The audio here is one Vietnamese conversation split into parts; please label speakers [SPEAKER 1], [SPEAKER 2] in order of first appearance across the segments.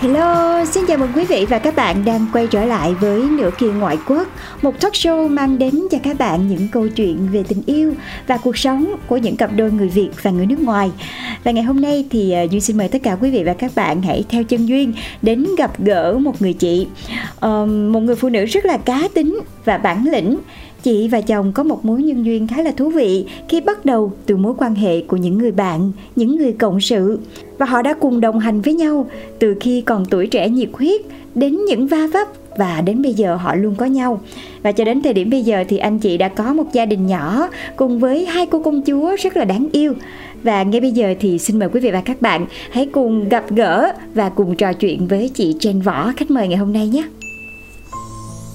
[SPEAKER 1] Hello, xin chào mừng quý vị và các bạn đang quay trở lại với Nửa kia ngoại quốc Một talk show mang đến cho các bạn những câu chuyện về tình yêu và cuộc sống của những cặp đôi người Việt và người nước ngoài. Và ngày hôm nay thì ờ, Duy xin mời tất cả quý vị và các bạn hãy theo chân Duyên đến gặp gỡ một người chị Một người phụ nữ rất là cá tính và bản lĩnh. Chị và chồng có một mối nhân duyên khá là thú vị khi bắt đầu từ mối quan hệ của những người bạn, những người cộng sự. Và họ đã cùng đồng hành với nhau từ khi còn tuổi trẻ nhiệt huyết đến những va vấp và đến bây giờ họ luôn có nhau. Và cho đến thời điểm bây giờ thì anh chị đã có một gia đình nhỏ cùng với hai cô công chúa rất là đáng yêu. Và ngay bây giờ thì xin mời quý vị và các bạn hãy cùng gặp gỡ và cùng trò chuyện với chị Jen Võ. Khách mời ngày hôm nay nhé.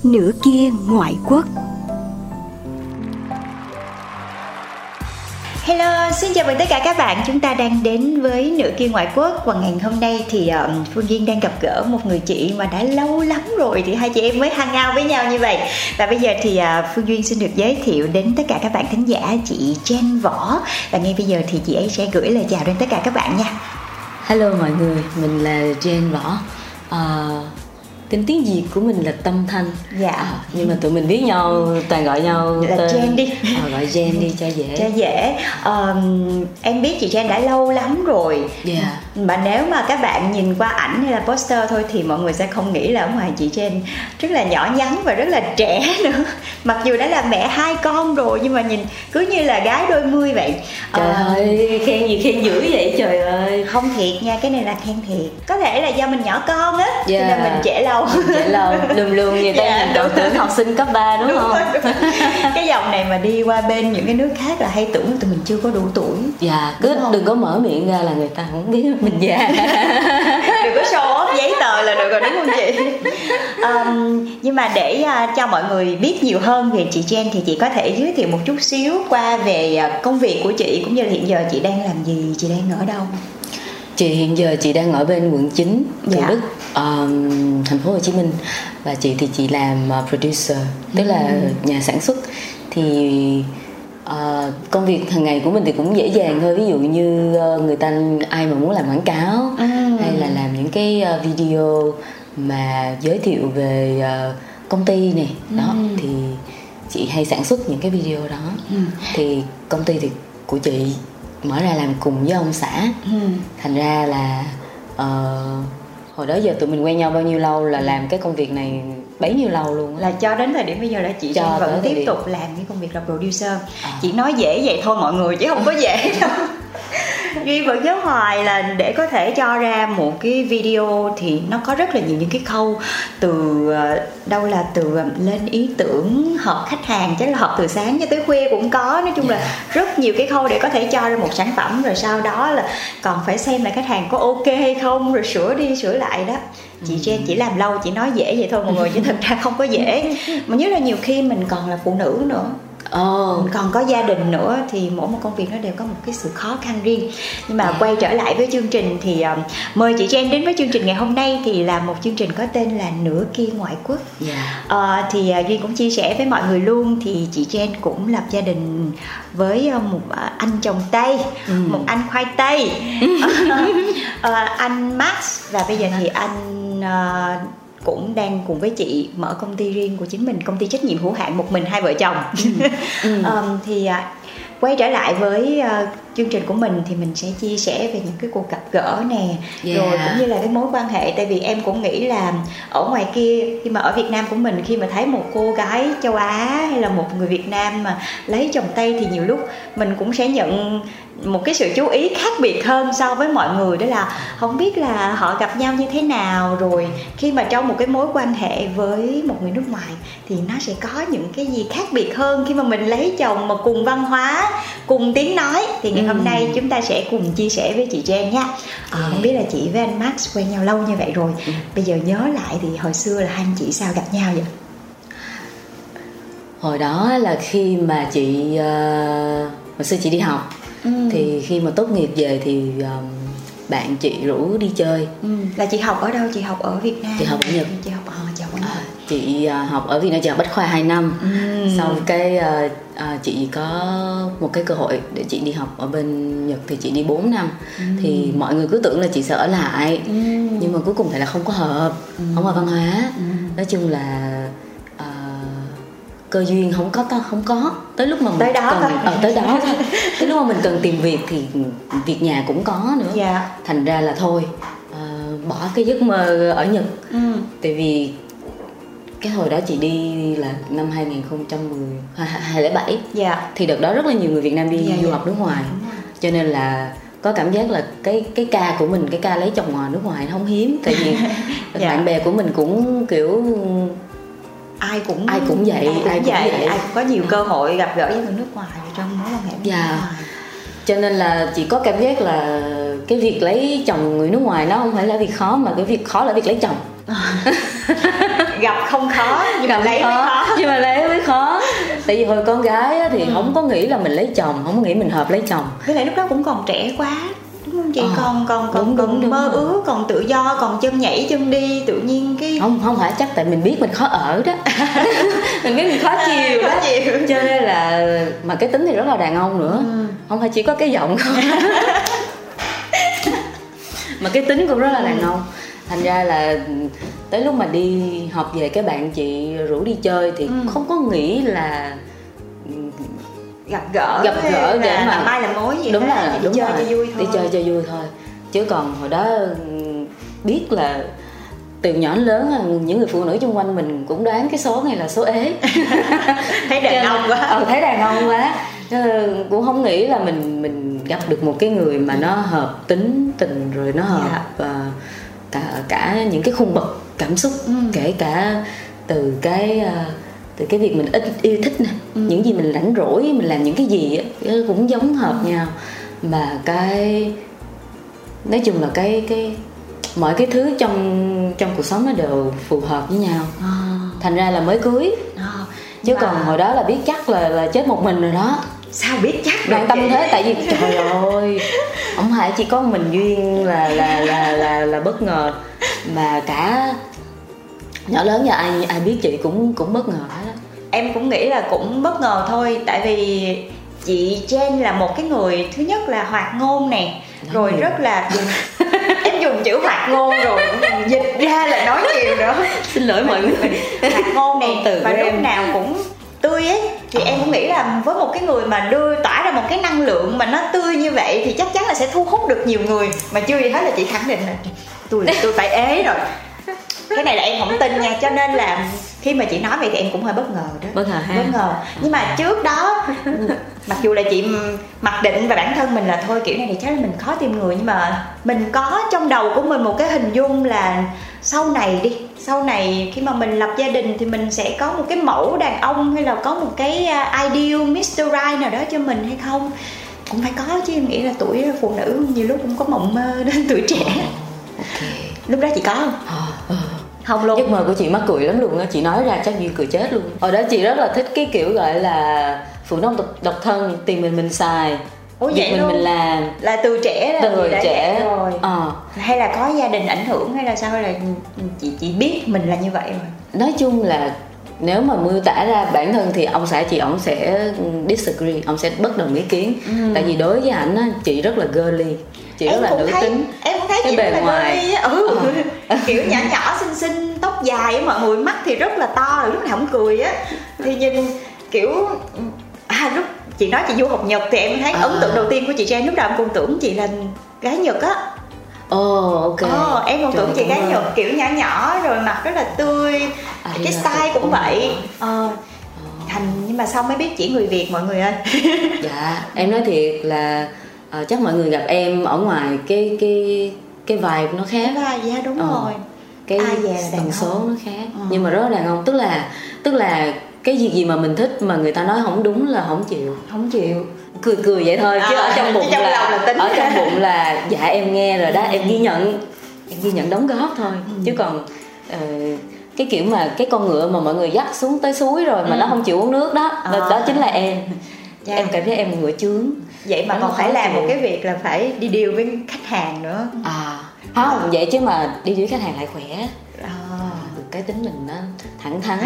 [SPEAKER 1] Nửa kia ngoại quốc. Hello, xin chào mừng tất cả các bạn. Chúng ta đang đến với nửa kia ngoại quốc và ngày hôm nay thì um, Phương Duyên đang gặp gỡ một người chị mà đã lâu lắm rồi thì hai chị em mới hang ao với nhau như vậy. Và bây giờ thì uh, Phương Duyên xin được giới thiệu đến tất cả các bạn thính giả chị Jen Võ và ngay bây giờ thì chị ấy sẽ gửi lời chào đến tất cả các bạn nha.
[SPEAKER 2] Hello mọi người, mình là Jen Võ. Uh, tên tiếng Việt của mình là Tâm Thanh.
[SPEAKER 1] Dạ.
[SPEAKER 2] À, nhưng mà tụi mình biết nhau toàn gọi nhau
[SPEAKER 1] Là
[SPEAKER 2] tên
[SPEAKER 1] Jen đi.
[SPEAKER 2] À, gọi Jen đi cho dễ.
[SPEAKER 1] Cho dễ. Um, em biết chị Jen đã lâu lắm rồi.
[SPEAKER 2] Dạ.
[SPEAKER 1] mà nếu mà các bạn nhìn qua ảnh hay là poster thôi thì mọi người sẽ không nghĩ là ở ngoài chị Jen rất là nhỏ nhắn và rất là trẻ nữa mặc dù đã là mẹ hai con rồi nhưng mà nhìn cứ như là gái đôi mươi vậy
[SPEAKER 2] Trời
[SPEAKER 1] Ờ,
[SPEAKER 2] ơi, khen gì khen dữ vậy trời ơi.
[SPEAKER 1] không thiệt nha cái này là khen thiệt có thể là do mình nhỏ con á cho
[SPEAKER 2] Dạ.
[SPEAKER 1] nên mình trẻ lâu
[SPEAKER 2] Trẻ lâu, lùm lùm người ta
[SPEAKER 1] Dạ,
[SPEAKER 2] nhìn tưởng tưởng học sinh cấp 3 đúng, không?
[SPEAKER 1] cái dòng này mà đi qua bên những cái nước khác là hay tưởng tụi mình chưa có đủ tuổi.
[SPEAKER 2] Dạ, cứ
[SPEAKER 1] Đúng
[SPEAKER 2] đừng có mở miệng ra là người ta không biết mình già.
[SPEAKER 1] đừng có show off giấy tờ là được rồi đúng không chị? Um, nhưng mà để uh, cho mọi người biết nhiều hơn về chị Jen thì chị có thể giới thiệu một chút xíu qua về uh, công việc của chị cũng như là hiện giờ chị đang làm gì chị đang ở đâu
[SPEAKER 2] Chị hiện giờ chị đang ở bên quận 9 Thủ
[SPEAKER 1] Dạ.
[SPEAKER 2] Đức um, thành phố Hồ Chí Minh. Và chị thì chị làm uh, producer tức là nhà sản xuất. Thì uh, công việc hàng ngày của mình thì cũng dễ dàng thôi. Ví dụ như uh, người ta ai mà muốn làm quảng cáo
[SPEAKER 1] Ừ.
[SPEAKER 2] hay là làm những cái uh, video mà giới thiệu về uh, công ty này đó thì chị hay sản xuất những cái video đó. Thì công ty thì của chị mở ra làm cùng với ông xã. Thành ra là ờ, hồi đó giờ tụi mình quen nhau bao nhiêu lâu là làm cái công việc này bấy nhiêu lâu luôn á.
[SPEAKER 1] Là cho đến thời điểm bây giờ là chị
[SPEAKER 2] Cho
[SPEAKER 1] vẫn tiếp
[SPEAKER 2] điểm.
[SPEAKER 1] tục làm cái công việc là producer.
[SPEAKER 2] À.
[SPEAKER 1] chị nói dễ vậy thôi mọi người chứ không có dễ đâu Duy vẫn nhớ hoài là để có thể cho ra một cái video thì nó có rất là nhiều những cái khâu. Từ ờ, đâu là từ ờ, lên ý tưởng họp khách hàng chắc là họp từ sáng cho tới khuya cũng có. Nói chung là rất nhiều cái khâu để có thể cho ra một sản phẩm. Rồi sau đó là còn phải xem là khách hàng có ok hay không rồi sửa đi sửa lại đó. Chị Jen chỉ làm lâu chỉ nói dễ vậy thôi mọi người chứ thật ra không có dễ. Mà nhớ là nhiều khi mình còn là phụ nữ nữa
[SPEAKER 2] Ồ,
[SPEAKER 1] còn có gia đình nữa thì mỗi một công việc nó đều có một cái sự khó khăn riêng nhưng mà quay trở lại với chương trình thì um, mời chị Jen đến với chương trình ngày hôm nay thì là một chương trình có tên là nửa kia ngoại quốc
[SPEAKER 2] dạ.
[SPEAKER 1] Ờ, thì uh, duyên cũng chia sẻ với mọi người luôn thì chị Jen cũng lập gia đình với uh, một uh, anh chồng tây
[SPEAKER 2] Ừ.
[SPEAKER 1] một anh khoai tây Ờ, anh Max và bây giờ thì anh uh, cũng đang cùng với chị mở công ty riêng của chính mình công ty trách nhiệm hữu hạn một mình hai vợ chồng
[SPEAKER 2] Ừ.
[SPEAKER 1] Ờm, thì à, quay trở lại với à, chương trình của mình thì mình sẽ chia sẻ về những cái cuộc gặp gỡ nè
[SPEAKER 2] Yeah.
[SPEAKER 1] rồi cũng như là cái mối quan hệ. Tại vì em cũng nghĩ là ở ngoài kia khi mà ở Việt Nam của mình khi mà thấy một cô gái châu Á hay là một người Việt Nam mà lấy chồng Tây thì nhiều lúc mình cũng sẽ nhận một cái sự chú ý khác biệt hơn so với mọi người. Đó là không biết là họ gặp nhau như thế nào rồi khi mà trong một cái mối quan hệ với một người nước ngoài thì nó sẽ có những cái gì khác biệt hơn. Khi mà mình lấy chồng mà cùng văn hóa cùng tiếng nói thì ngày hôm nay chúng ta sẽ cùng chia sẻ với chị Jen nha à, không biết là chị với anh Max quen nhau lâu như vậy rồi. Bây giờ nhớ lại thì hồi xưa là hai anh chị sao gặp nhau vậy?
[SPEAKER 2] Hồi đó là khi mà chị ờ, hồi xưa chị đi học. Thì khi mà tốt nghiệp về thì ờm, bạn chị rủ đi chơi.
[SPEAKER 1] Ừ. là chị học ở đâu? Chị học ở Việt Nam.
[SPEAKER 2] Chị học ở Nhật.
[SPEAKER 1] chị học ờ, chị học ở Nhật.
[SPEAKER 2] À, chị à, học ở Việt Nam chị học bách khoa 2 năm.
[SPEAKER 1] Ừ.
[SPEAKER 2] sau cái à, à, chị có một cái cơ hội để chị đi học ở bên Nhật thì chị đi 4 năm. Thì mọi người cứ tưởng là chị sẽ ở lại
[SPEAKER 1] Ừ.
[SPEAKER 2] nhưng mà cuối cùng thì là không có hợp không hợp văn hóa. Nói chung là à, cơ duyên không có không có. Tới lúc mà mình
[SPEAKER 1] Tới đó
[SPEAKER 2] cần
[SPEAKER 1] thôi.
[SPEAKER 2] ờ, tới đó thôi. Tới lúc mà mình cần tìm việc thì việc nhà cũng có nữa.
[SPEAKER 1] Dạ.
[SPEAKER 2] Thành ra là thôi bỏ cái giấc mơ ở Nhật.
[SPEAKER 1] Ừ.
[SPEAKER 2] tại vì cái hồi đó chị đi là năm 2010 2007
[SPEAKER 1] dạ
[SPEAKER 2] thì đợt đó rất là nhiều người Việt Nam đi
[SPEAKER 1] Dạ,
[SPEAKER 2] du
[SPEAKER 1] dạ.
[SPEAKER 2] học nước ngoài cho nên là có cảm giác là cái cái ca của mình cái ca lấy chồng ngoài nước ngoài nó không hiếm tại vì
[SPEAKER 1] Dạ.
[SPEAKER 2] bạn bè của mình cũng kiểu
[SPEAKER 1] ai cũng
[SPEAKER 2] Ai cũng vậy,
[SPEAKER 1] ai cũng,
[SPEAKER 2] ai cũng
[SPEAKER 1] vậy.
[SPEAKER 2] vậy.
[SPEAKER 1] ai cũng có nhiều cơ hội gặp gỡ với người nước ngoài trong mối quan hệ
[SPEAKER 2] Dạ.
[SPEAKER 1] nước ngoài
[SPEAKER 2] cho nên là chị có cảm giác là cái việc lấy chồng người nước ngoài nó không phải là việc khó mà cái việc khó là việc lấy chồng
[SPEAKER 1] gặp không khó nhưng mà
[SPEAKER 2] Gặp
[SPEAKER 1] lấy mới khó
[SPEAKER 2] nhưng mà lấy mới khó. Tại vì hồi con gái á, thì không có nghĩ là mình lấy chồng không có nghĩ mình hợp lấy chồng.
[SPEAKER 1] Với lại lúc đó cũng còn trẻ quá đúng không chị?
[SPEAKER 2] Ờ,
[SPEAKER 1] còn còn còn
[SPEAKER 2] đúng,
[SPEAKER 1] còn
[SPEAKER 2] đúng, đúng
[SPEAKER 1] mơ
[SPEAKER 2] rồi.
[SPEAKER 1] ước còn tự do còn chân nhảy chân đi tự nhiên cái
[SPEAKER 2] không không phải chắc tại mình biết mình khó ở đó. Mình biết mình khó chịu đó.
[SPEAKER 1] Khó chịu.
[SPEAKER 2] cho nên là mà cái tính thì rất là đàn ông nữa.
[SPEAKER 1] Ừ.
[SPEAKER 2] không phải chỉ có cái giọng không mà cái tính cũng rất là đàn ông thành ra là tới lúc mà đi học về cái bạn chị rủ đi chơi thì
[SPEAKER 1] Ừ.
[SPEAKER 2] không có nghĩ là
[SPEAKER 1] gặp gỡ
[SPEAKER 2] gặp gỡ để
[SPEAKER 1] là
[SPEAKER 2] mà
[SPEAKER 1] làm mai làm mối gì
[SPEAKER 2] đúng là đúng
[SPEAKER 1] chơi
[SPEAKER 2] rồi.
[SPEAKER 1] cho vui thôi
[SPEAKER 2] đi chơi cho vui thôi chứ còn hồi đó ừm, biết là từ nhỏ đến lớn những người phụ nữ xung quanh mình cũng đoán cái số này là số ế
[SPEAKER 1] thấy đàn ông quá
[SPEAKER 2] ờ, thấy đàn ông quá cũng không nghĩ là mình mình gặp được một cái người mà nó hợp tính tình rồi nó hợp
[SPEAKER 1] Dạ.
[SPEAKER 2] và cả cả những cái khung bậc cảm xúc
[SPEAKER 1] Ừ.
[SPEAKER 2] kể cả từ cái à, từ cái việc mình ít yêu thích nè
[SPEAKER 1] Ừ.
[SPEAKER 2] những gì mình rảnh rỗi mình làm những cái gì á cái cũng giống hợp
[SPEAKER 1] Ừ.
[SPEAKER 2] nhau mà cái nói chung là cái cái mọi cái thứ trong trong cuộc sống nó đều phù hợp với nhau
[SPEAKER 1] à,
[SPEAKER 2] thành ra là mới cưới
[SPEAKER 1] à.
[SPEAKER 2] chứ
[SPEAKER 1] Mà
[SPEAKER 2] còn hồi đó là biết chắc là là chết một mình rồi đó
[SPEAKER 1] sao biết chắc
[SPEAKER 2] đoạn tâm thế tại vì trời ơi không phải chỉ có mình duyên là là là là là bất ngờ mà cả nhỏ lớn nhà ai ai biết chị cũng cũng bất ngờ hết
[SPEAKER 1] em cũng nghĩ là cũng bất ngờ thôi tại vì chị Jen là một cái người thứ nhất là hoạt ngôn nè rồi
[SPEAKER 2] nhiều.
[SPEAKER 1] rất là em dùng chữ hoạt ngôn rồi dịch ra là nói nhiều nữa.
[SPEAKER 2] Xin lỗi mọi người.
[SPEAKER 1] hoạt ngôn nè
[SPEAKER 2] từ
[SPEAKER 1] và lúc nào cũng tươi ấy thì em cũng nghĩ là với một cái người mà đưa tỏa ra một cái năng lượng mà nó tươi như vậy thì chắc chắn là sẽ thu hút được nhiều người. Mà chưa gì hết là chị khẳng định là tôi là tôi phải ế rồi. Cái này là em không tin nha cho nên là khi mà chị nói vậy thì em cũng hơi bất ngờ đó.
[SPEAKER 2] Bất ngờ ha.
[SPEAKER 1] Bất ngờ. Nhưng mà trước đó mặc dù là chị mặc định và bản thân mình là thôi kiểu này thì chắc là mình khó tìm người nhưng mà mình có trong đầu của mình một cái hình dung là sau này đi sau này khi mà mình lập gia đình thì mình sẽ có một cái mẫu đàn ông hay là có một cái à, ideal Mr. Right nào đó cho mình hay không? Cũng phải có chứ em nghĩ là tuổi phụ nữ nhiều lúc cũng có mộng mơ đến tuổi trẻ.
[SPEAKER 2] Ok.
[SPEAKER 1] Lúc đó chị có không?
[SPEAKER 2] Ờ, ờ.
[SPEAKER 1] không luôn.
[SPEAKER 2] Giấc mơ của chị mắc cười lắm luôn á chị nói ra chắc duyên cười chết luôn. Hồi đó chị rất là thích cái kiểu gọi là phụ nữ độc, độc thân tiền mình mình xài
[SPEAKER 1] Ủa
[SPEAKER 2] việc
[SPEAKER 1] vậy
[SPEAKER 2] mình
[SPEAKER 1] luôn?
[SPEAKER 2] mình làm
[SPEAKER 1] là từ trẻ là
[SPEAKER 2] từ hồi trẻ.
[SPEAKER 1] rồi.
[SPEAKER 2] Ờ.
[SPEAKER 1] hay là có gia đình ảnh hưởng hay là sao? Hay là chị chị biết mình là như vậy rồi?
[SPEAKER 2] Nói chung là nếu mà miêu tả ra bản thân thì ông xã chị ổng sẽ disagree ông sẽ bất đồng ý kiến. Tại vì đối với ảnh á chị rất là girly chị rất là nữ
[SPEAKER 1] thấy
[SPEAKER 2] tính.
[SPEAKER 1] em cũng thấy
[SPEAKER 2] Cái
[SPEAKER 1] chị
[SPEAKER 2] bề
[SPEAKER 1] rất là
[SPEAKER 2] ngoài.
[SPEAKER 1] girly ừ.
[SPEAKER 2] Ờ.
[SPEAKER 1] kiểu nhỏ nhỏ xinh xinh tóc dài á mọi người mắt thì rất là to lúc nào cũng cười á. Thì nhìn kiểu à lúc chị nói chị du học nhật thì em thấy
[SPEAKER 2] À.
[SPEAKER 1] ấn tượng đầu tiên của chị Trang lúc đầu em còn tưởng chị là gái nhật á.
[SPEAKER 2] Ồ oh, ok.
[SPEAKER 1] Ờ, em còn
[SPEAKER 2] Trời
[SPEAKER 1] tưởng chị gái
[SPEAKER 2] ơi.
[SPEAKER 1] nhật kiểu nhỏ nhỏ rồi mặt rất là tươi.
[SPEAKER 2] À,
[SPEAKER 1] cái style cũng vậy. Ờ, thành nhưng mà sau mới biết chỉ người việt mọi người ơi?
[SPEAKER 2] Dạ em nói thiệt là ờ, chắc mọi người gặp em ở ngoài cái cái cái vibe nó khác.
[SPEAKER 1] Là dạ đúng
[SPEAKER 2] Ờ.
[SPEAKER 1] rồi.
[SPEAKER 2] Cái
[SPEAKER 1] Ai về là đàn
[SPEAKER 2] tần số nó khác.
[SPEAKER 1] Ờ.
[SPEAKER 2] nhưng mà rất là đàn ông tức là tức là cái gì gì mà mình thích mà người ta nói không đúng là không chịu
[SPEAKER 1] không chịu
[SPEAKER 2] cười cười vậy thôi chứ
[SPEAKER 1] À,
[SPEAKER 2] ở trong bụng
[SPEAKER 1] chứ trong
[SPEAKER 2] là,
[SPEAKER 1] lòng là tính.
[SPEAKER 2] ở trong bụng là dạ em nghe rồi đó em ghi nhận em ghi nhận đóng góp thôi
[SPEAKER 1] Ừ.
[SPEAKER 2] chứ còn ờ, cái kiểu mà cái con ngựa mà mọi người dắt xuống tới suối rồi mà nó không chịu uống nước đó
[SPEAKER 1] Ừ. À.
[SPEAKER 2] đó chính là em
[SPEAKER 1] Dạ.
[SPEAKER 2] em cảm thấy em ngựa chướng
[SPEAKER 1] vậy mà
[SPEAKER 2] Nó
[SPEAKER 1] còn phải làm
[SPEAKER 2] chịu.
[SPEAKER 1] một cái việc là phải đi deal với khách hàng nữa
[SPEAKER 2] à không vậy chứ mà đi với khách hàng lại khỏe
[SPEAKER 1] à,
[SPEAKER 2] cái tính mình nó thẳng thắn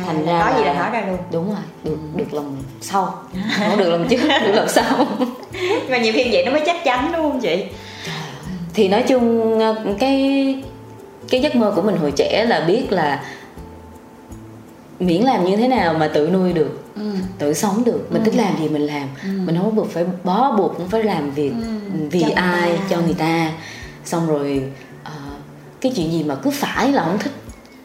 [SPEAKER 1] à,
[SPEAKER 2] thành ra
[SPEAKER 1] có gì là nói ra luôn.
[SPEAKER 2] đúng rồi được được lòng sau. Không được lòng trước được lòng sau.
[SPEAKER 1] Nhưng mà nhiều khi vậy nó mới chắc chắn đúng không chị?
[SPEAKER 2] Thì nói chung ờ, cái cái giấc mơ của mình hồi trẻ là biết là miễn làm như thế nào mà tự nuôi được
[SPEAKER 1] ừ.
[SPEAKER 2] tự sống được. Mình thích làm gì mình làm. Mình không có buộc phải bó buộc không phải làm việc vì
[SPEAKER 1] Cho
[SPEAKER 2] ai
[SPEAKER 1] ta.
[SPEAKER 2] cho người ta. Xong rồi ờ, cái chuyện gì mà cứ phải là không thích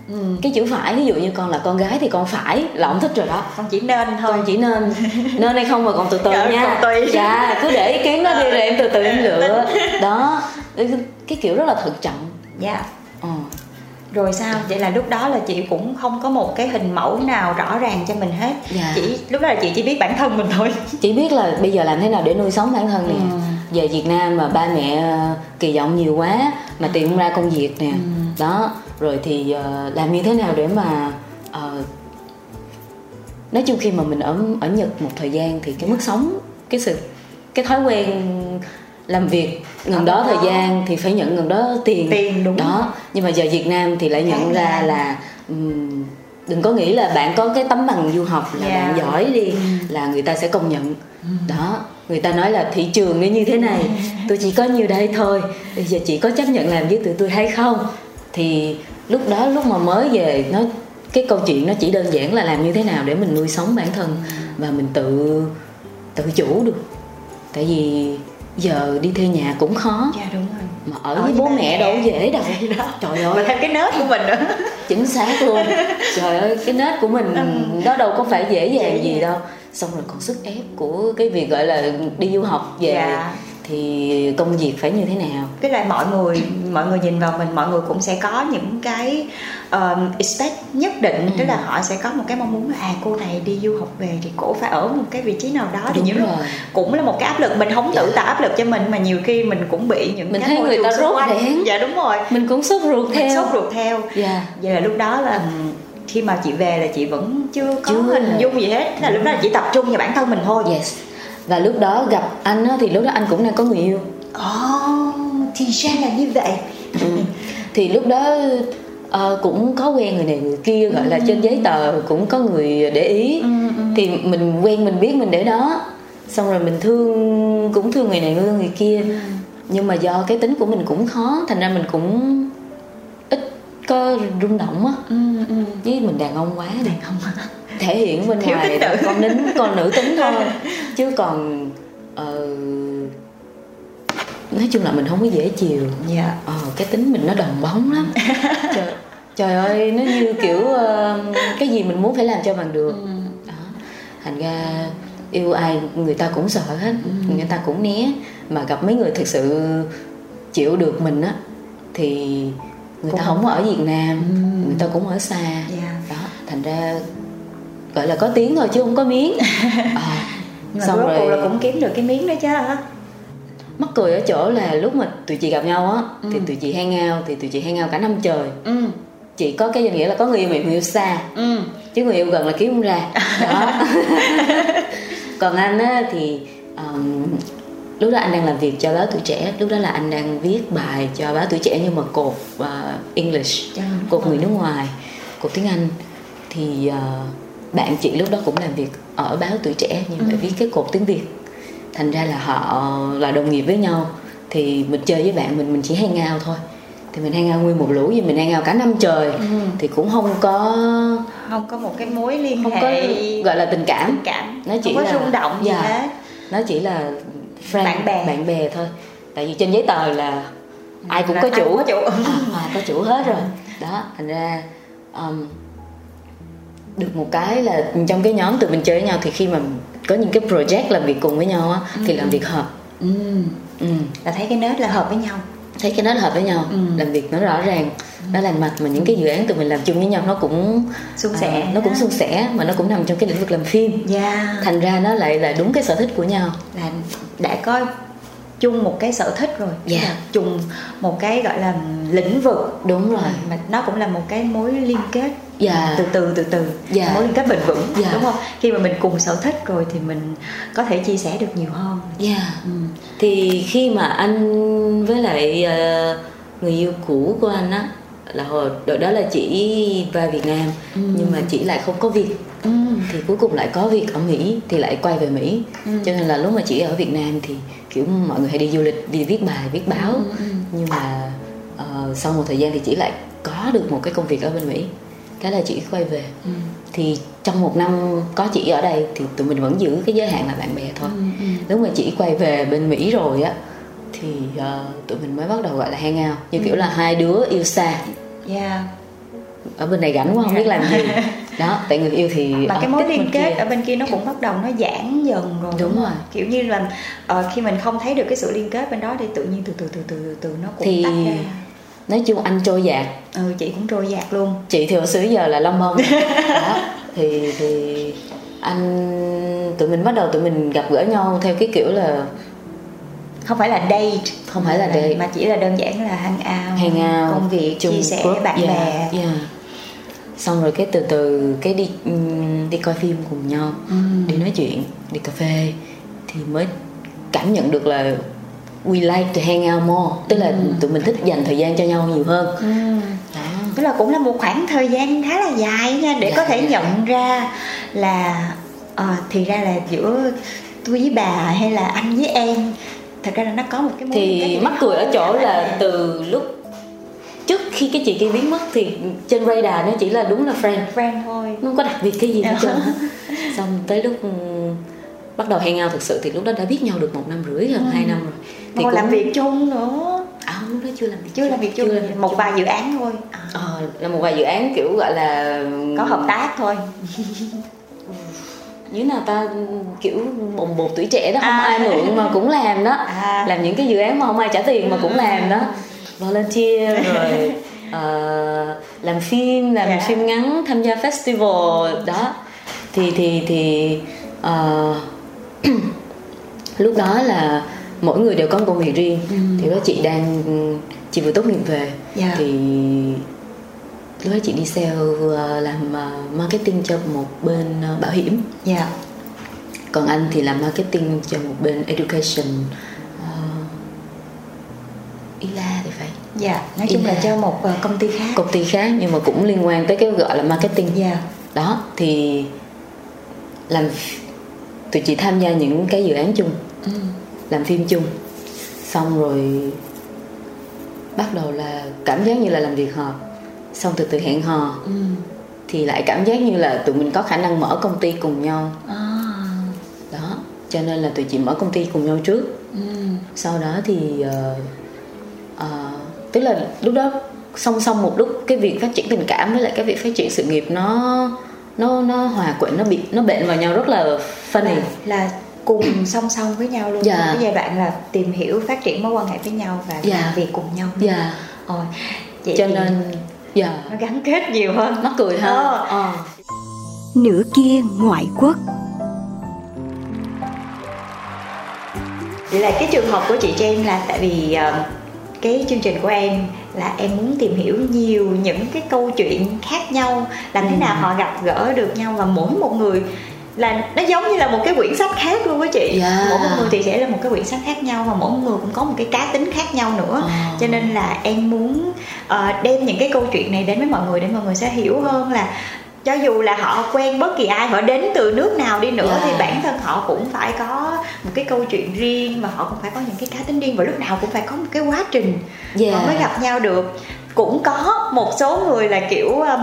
[SPEAKER 1] Ừ.
[SPEAKER 2] cái chữ phải ví dụ như con là con gái thì con phải là không thích rồi đó.
[SPEAKER 1] Con chỉ nên thôi.
[SPEAKER 2] Con chỉ nên nên hay không mà còn từ từ
[SPEAKER 1] Dạ,
[SPEAKER 2] nha.
[SPEAKER 1] còn tùy.
[SPEAKER 2] dạ cứ để ý kiến đó đi rồi em từ từ em lựa. Đó cái kiểu rất là thận trọng.
[SPEAKER 1] Dạ.
[SPEAKER 2] Ờ.
[SPEAKER 1] rồi sao? Vậy là lúc đó là chị cũng không có một cái hình mẫu nào rõ ràng cho mình hết.
[SPEAKER 2] Dạ.
[SPEAKER 1] chỉ lúc đó là chị chỉ biết bản thân mình thôi.
[SPEAKER 2] Chỉ biết là bây giờ làm thế nào để nuôi sống bản thân nè.
[SPEAKER 1] Ừ.
[SPEAKER 2] về Việt Nam mà ba mẹ ờ, kỳ vọng nhiều quá mà tìm không ra công việc nè.
[SPEAKER 1] Ừ.
[SPEAKER 2] đó rồi thì ờ, làm như thế nào để mà ờ, nói chung khi mà mình ở ở Nhật một thời gian thì cái mức sống cái sự cái thói quen làm việc gần đó thời gian thì phải nhận gần đó tiền.
[SPEAKER 1] Tiền, đúng.
[SPEAKER 2] đó nhưng mà giờ Việt Nam thì lại nhận ra là ừm, đừng có nghĩ là bạn có cái tấm bằng du học là
[SPEAKER 1] Dạ.
[SPEAKER 2] bạn giỏi đi là người ta sẽ công nhận. Đó người ta nói là thị trường nó như thế này tôi chỉ có nhiêu đây thôi bây giờ chị có chấp nhận làm với tụi tôi hay không thì lúc đó lúc mà mới về nó cái câu chuyện nó chỉ đơn giản là làm như thế nào để mình nuôi sống bản thân và mình tự tự chủ được. Tại vì giờ đi thuê nhà cũng khó.
[SPEAKER 1] Dạ đúng rồi.
[SPEAKER 2] Mà ở
[SPEAKER 1] Ở
[SPEAKER 2] với bố mẹ
[SPEAKER 1] mẹ.
[SPEAKER 2] đâu dễ đâu.
[SPEAKER 1] Đó.
[SPEAKER 2] trời
[SPEAKER 1] mà
[SPEAKER 2] ơi
[SPEAKER 1] thêm cái nết của mình nữa
[SPEAKER 2] chính xác luôn. Trời ơi cái nết của mình đó đâu có phải dễ dàng
[SPEAKER 1] Dễ
[SPEAKER 2] gì đâu. Xong rồi còn sức ép của cái việc gọi là đi du học về
[SPEAKER 1] Dạ.
[SPEAKER 2] Thì công việc phải như thế nào?
[SPEAKER 1] Với lại mọi người mọi người nhìn vào mình mọi người cũng sẽ có những cái um, expect nhất định. Tức là họ sẽ có một cái mong muốn là à cô này đi du học về thì cổ phải ở một cái vị trí nào đó thì
[SPEAKER 2] Đúng
[SPEAKER 1] những
[SPEAKER 2] rồi.
[SPEAKER 1] cũng là một cái áp lực. Mình không tự tạo áp lực cho mình mà nhiều khi mình cũng bị những
[SPEAKER 2] Mình
[SPEAKER 1] cái
[SPEAKER 2] thấy người ta rốt rẽn.
[SPEAKER 1] dạ đúng rồi.
[SPEAKER 2] Mình cũng sốt ruột
[SPEAKER 1] mình
[SPEAKER 2] theo.
[SPEAKER 1] sốt ruột theo.
[SPEAKER 2] Dạ.
[SPEAKER 1] Vậy là lúc đó là khi mà chị về là chị vẫn chưa có
[SPEAKER 2] Chưa.
[SPEAKER 1] hình dung gì hết. Là lúc đó là chỉ tập trung vào bản thân mình thôi.
[SPEAKER 2] Yes và lúc đó gặp anh á, thì lúc đó anh cũng đang có người yêu.
[SPEAKER 1] Oh, thì ra là như vậy.
[SPEAKER 2] Ừ. thì lúc đó ờ, cũng có quen người này người kia gọi là trên giấy tờ cũng có người để ý.
[SPEAKER 1] Ừ,
[SPEAKER 2] thì mình quen mình biết mình để đó. Xong rồi mình thương cũng thương người này thương người kia.
[SPEAKER 1] Ừ.
[SPEAKER 2] nhưng mà do cái tính của mình cũng khó thành ra mình cũng ít có rung động á.
[SPEAKER 1] Ừ, ừ.
[SPEAKER 2] với mình đàn ông quá đi.
[SPEAKER 1] Không
[SPEAKER 2] thể hiện bên
[SPEAKER 1] Thiếu
[SPEAKER 2] ngoài là con nín con nữ tính thôi. Chứ còn ờ, nói chung là mình không có dễ chiều
[SPEAKER 1] dạ.
[SPEAKER 2] Ờ, cái tính mình nó đồng bóng lắm. Trời, trời ơi nó như kiểu ờ, cái gì mình muốn phải làm cho bằng được. Đó. Thành ra yêu ai người ta cũng sợ hết người ta cũng né. Mà gặp mấy người thực sự chịu được mình á thì người ta
[SPEAKER 1] Cũng
[SPEAKER 2] không có ở Việt Nam
[SPEAKER 1] Ừ.
[SPEAKER 2] người ta cũng ở xa.
[SPEAKER 1] Dạ.
[SPEAKER 2] đó thành ra gọi là có tiếng thôi chứ không có miếng. Ờ,
[SPEAKER 1] nhưng mà rốt cuộc là cũng kiếm được cái miếng đó chứ hả?
[SPEAKER 2] Mắc cười ở chỗ là lúc mà tụi chị gặp nhau á
[SPEAKER 1] Ừ.
[SPEAKER 2] thì tụi chị hang out thì tụi chị hang out cả năm trời.
[SPEAKER 1] Ừ.
[SPEAKER 2] Chị có cái danh nghĩa là có người yêu mà người yêu xa.
[SPEAKER 1] Ừ.
[SPEAKER 2] Chứ người yêu gần là kiếm không ra. Đó. Còn anh á thì um, lúc đó anh đang làm việc cho báo tuổi trẻ. Lúc đó là anh đang viết bài cho báo tuổi trẻ nhưng mà cột uh, English cột người nước ngoài cột tiếng Anh. Thì uh, bạn chị lúc đó cũng làm việc ở báo tuổi trẻ nhưng
[SPEAKER 1] Ừ.
[SPEAKER 2] lại viết cái cột tiếng Việt thành ra là họ là đồng nghiệp với nhau thì mình chơi với bạn mình mình chỉ hay ngao thôi thì mình hay ngao nguyên một lũ gì mình hay ngao cả năm trời
[SPEAKER 1] Ừ.
[SPEAKER 2] thì cũng không có
[SPEAKER 1] không có một cái mối liên
[SPEAKER 2] không
[SPEAKER 1] hệ
[SPEAKER 2] có gọi là tình cảm
[SPEAKER 1] tình cảm
[SPEAKER 2] nó chỉ
[SPEAKER 1] không có
[SPEAKER 2] là
[SPEAKER 1] rung động gì
[SPEAKER 2] Dạ.
[SPEAKER 1] hết
[SPEAKER 2] nó chỉ là friend
[SPEAKER 1] Bạn bè.
[SPEAKER 2] bạn bè thôi tại vì trên giấy tờ là ai cũng
[SPEAKER 1] Là
[SPEAKER 2] có chủ
[SPEAKER 1] có chủ.
[SPEAKER 2] à, ai có chủ hết rồi đó thành ra um, được một cái là trong cái nhóm tụi mình chơi với nhau thì khi mà có những cái project làm việc cùng với nhau á thì làm việc hợp
[SPEAKER 1] ừ.
[SPEAKER 2] ừ.
[SPEAKER 1] là thấy cái nết là hợp với nhau
[SPEAKER 2] thấy cái nó hợp với nhau
[SPEAKER 1] Ừ.
[SPEAKER 2] làm việc nó rõ ràng nó lành mạch mà những cái dự án tụi mình làm chung với nhau nó cũng
[SPEAKER 1] Suôn
[SPEAKER 2] à,
[SPEAKER 1] sẻ.
[SPEAKER 2] nó cũng suôn sẻ mà nó cũng nằm trong cái lĩnh vực làm phim
[SPEAKER 1] dạ
[SPEAKER 2] thành ra nó lại là đúng cái sở thích của nhau
[SPEAKER 1] là đã có chung một cái sở thích rồi
[SPEAKER 2] Dạ.
[SPEAKER 1] Là chung một cái gọi là lĩnh vực
[SPEAKER 2] đúng rồi
[SPEAKER 1] mà nó cũng là một cái mối liên kết
[SPEAKER 2] Dạ.
[SPEAKER 1] từ từ từ từ
[SPEAKER 2] Dạ.
[SPEAKER 1] mối liên kết bền vững
[SPEAKER 2] Dạ.
[SPEAKER 1] đúng không khi mà mình cùng sở thích rồi thì mình có thể chia sẻ được nhiều hơn
[SPEAKER 2] yeah.
[SPEAKER 1] ừ.
[SPEAKER 2] thì khi mà anh với lại ờ, người yêu cũ của anh á là hồi đợt đó là chỉ vào Việt Nam
[SPEAKER 1] Ừ.
[SPEAKER 2] nhưng mà chỉ lại không có việc
[SPEAKER 1] Ừ.
[SPEAKER 2] thì cuối cùng lại có việc ở Mỹ thì lại quay về Mỹ
[SPEAKER 1] Ừ.
[SPEAKER 2] cho nên là lúc mà chị ở Việt Nam thì kiểu mọi người hay đi du lịch đi viết bài viết báo
[SPEAKER 1] Ừ, ừ.
[SPEAKER 2] nhưng mà ờ, sau một thời gian thì chỉ lại có được một cái công việc ở bên Mỹ cái là chị quay về
[SPEAKER 1] Ừ.
[SPEAKER 2] thì trong một năm có chị ở đây thì tụi mình vẫn giữ cái giới hạn là bạn bè thôi
[SPEAKER 1] Ừ, ừ.
[SPEAKER 2] lúc mà chị quay về bên Mỹ rồi á thì ờ, tụi mình mới bắt đầu gọi là hang out như kiểu là hai đứa yêu xa
[SPEAKER 1] Yeah.
[SPEAKER 2] ở bên này rảnh quá không biết làm gì đó tại người yêu thì
[SPEAKER 1] mà cái mối
[SPEAKER 2] tích
[SPEAKER 1] liên kết
[SPEAKER 2] kia.
[SPEAKER 1] ở bên kia nó cũng bắt đầu nó giãn dần rồi
[SPEAKER 2] Đúng rồi.
[SPEAKER 1] kiểu như là ờ, khi mình không thấy được cái sự liên kết bên đó thì tự nhiên từ từ từ từ từ, từ nó cũng
[SPEAKER 2] Thì-
[SPEAKER 1] tách ra
[SPEAKER 2] nói chung anh trôi dạt
[SPEAKER 1] ừ chị cũng trôi dạt luôn
[SPEAKER 2] chị thì hồi xưa giờ là long bông đó thì thì anh tụi mình bắt đầu tụi mình gặp gỡ nhau theo cái kiểu là
[SPEAKER 1] không phải là date
[SPEAKER 2] Không phải là date.
[SPEAKER 1] mà chỉ là đơn giản là hang out
[SPEAKER 2] hang out
[SPEAKER 1] công việc
[SPEAKER 2] chung
[SPEAKER 1] chia sẻ
[SPEAKER 2] group,
[SPEAKER 1] bạn
[SPEAKER 2] yeah,
[SPEAKER 1] bè
[SPEAKER 2] yeah. xong rồi cái từ từ cái đi đi coi phim cùng nhau
[SPEAKER 1] Ừm.
[SPEAKER 2] đi nói chuyện đi cà phê thì mới cảm nhận được là we like to hang out more tức là tụi mình thích dành thời gian cho nhau nhiều hơn
[SPEAKER 1] Ừ.
[SPEAKER 2] đó
[SPEAKER 1] tức là cũng là một khoảng thời gian khá là dài nha để
[SPEAKER 2] Dạ,
[SPEAKER 1] có thể
[SPEAKER 2] dạ.
[SPEAKER 1] nhận ra là ờ, thì ra là giữa tôi với bà hay là anh với em thật ra là nó có một cái
[SPEAKER 2] thì mắc cười ở chỗ là từ lúc trước khi cái chị kia biến mất thì trên radar nó chỉ là đúng là friend
[SPEAKER 1] friend thôi
[SPEAKER 2] nó không có đặc biệt cái gì hết
[SPEAKER 1] Dạ.
[SPEAKER 2] trơn á. xong tới lúc ừ, bắt đầu hang out thực sự thì lúc đó đã biết nhau được một năm rưỡi gần hai năm rồi.
[SPEAKER 1] Thì còn làm việc chung nữa.
[SPEAKER 2] À lúc đó chưa làm việc
[SPEAKER 1] chưa làm việc chung
[SPEAKER 2] Chưa làm
[SPEAKER 1] một
[SPEAKER 2] chung.
[SPEAKER 1] vài dự án thôi. À,
[SPEAKER 2] Ờ, là một vài dự án kiểu gọi là
[SPEAKER 1] có hợp tác thôi.
[SPEAKER 2] Như nào ta? Kiểu bồng bột tuổi trẻ đó không
[SPEAKER 1] À.
[SPEAKER 2] ai mượn mà cũng làm đó.
[SPEAKER 1] À.
[SPEAKER 2] làm những cái dự án mà không ai trả tiền mà cũng làm đó. Volunteer rồi ờ, làm phim làm
[SPEAKER 1] Dạ.
[SPEAKER 2] phim ngắn tham gia festival đó. Thì thì thì ờ, lúc đó là mỗi người đều có một công việc riêng. Thì đó chị đang chị vừa tốt nghiệp về.
[SPEAKER 1] Dạ.
[SPEAKER 2] thì lúc đó chị đi sale làm ờ, marketing cho một bên ờ, bảo hiểm.
[SPEAKER 1] Dạ.
[SPEAKER 2] Còn anh thì làm marketing cho một bên education uh, ILA thì phải.
[SPEAKER 1] Dạ nói chung là
[SPEAKER 2] Dạ.
[SPEAKER 1] cho một công ty khác.
[SPEAKER 2] Công ty khác nhưng mà cũng liên quan tới cái gọi là marketing.
[SPEAKER 1] Dạ.
[SPEAKER 2] Đó thì làm tụi chị tham gia những cái dự án chung
[SPEAKER 1] ừ.
[SPEAKER 2] làm phim chung xong rồi bắt đầu là cảm giác như là làm việc hợp xong từ từ hẹn hò
[SPEAKER 1] Ừ.
[SPEAKER 2] thì lại cảm giác như là tụi mình có khả năng mở công ty cùng nhau
[SPEAKER 1] À.
[SPEAKER 2] đó cho nên là tụi chị mở công ty cùng nhau trước
[SPEAKER 1] Ừ.
[SPEAKER 2] sau đó thì ờ, ờ, tức là lúc đó song song một lúc cái việc phát triển tình cảm với lại cái việc phát triển sự nghiệp nó nó nó hòa quyện nó bị nó bệnh vào nhau rất là funny
[SPEAKER 1] là, là cùng song song với nhau luôn
[SPEAKER 2] Dạ.
[SPEAKER 1] cái giai đoạn là tìm hiểu phát triển mối quan hệ với nhau và
[SPEAKER 2] Dạ.
[SPEAKER 1] làm việc cùng nhau
[SPEAKER 2] dạ
[SPEAKER 1] Ôi, vậy
[SPEAKER 2] cho nên dạ
[SPEAKER 1] nó gắn kết nhiều hơn
[SPEAKER 2] mắc cười ha
[SPEAKER 1] Ờ.
[SPEAKER 2] Ờ.
[SPEAKER 3] nửa kia ngoại quốc
[SPEAKER 1] Vậy là cái trường hợp của chị Trang là tại vì ờ, cái chương trình của em là em muốn tìm hiểu nhiều những cái câu chuyện khác nhau làm thế
[SPEAKER 2] Ừ.
[SPEAKER 1] nào họ gặp gỡ được nhau và mỗi một người là nó giống như là một cái quyển sách khác luôn á chị
[SPEAKER 2] Dạ.
[SPEAKER 1] mỗi một người thì sẽ là một cái quyển sách khác nhau và mỗi một người cũng có một cái cá tính khác nhau nữa
[SPEAKER 2] Ờ.
[SPEAKER 1] cho nên là em muốn ờ, đem những cái câu chuyện này đến với mọi người để mọi người sẽ hiểu hơn là cho dù là họ quen bất kỳ ai họ đến từ nước nào đi nữa
[SPEAKER 2] Dạ.
[SPEAKER 1] thì bản thân họ cũng phải có một cái câu chuyện riêng và họ cũng phải có những cái cá tính riêng và lúc nào cũng phải có một cái quá trình
[SPEAKER 2] Dạ.
[SPEAKER 1] họ mới gặp nhau được cũng có một số người là kiểu um,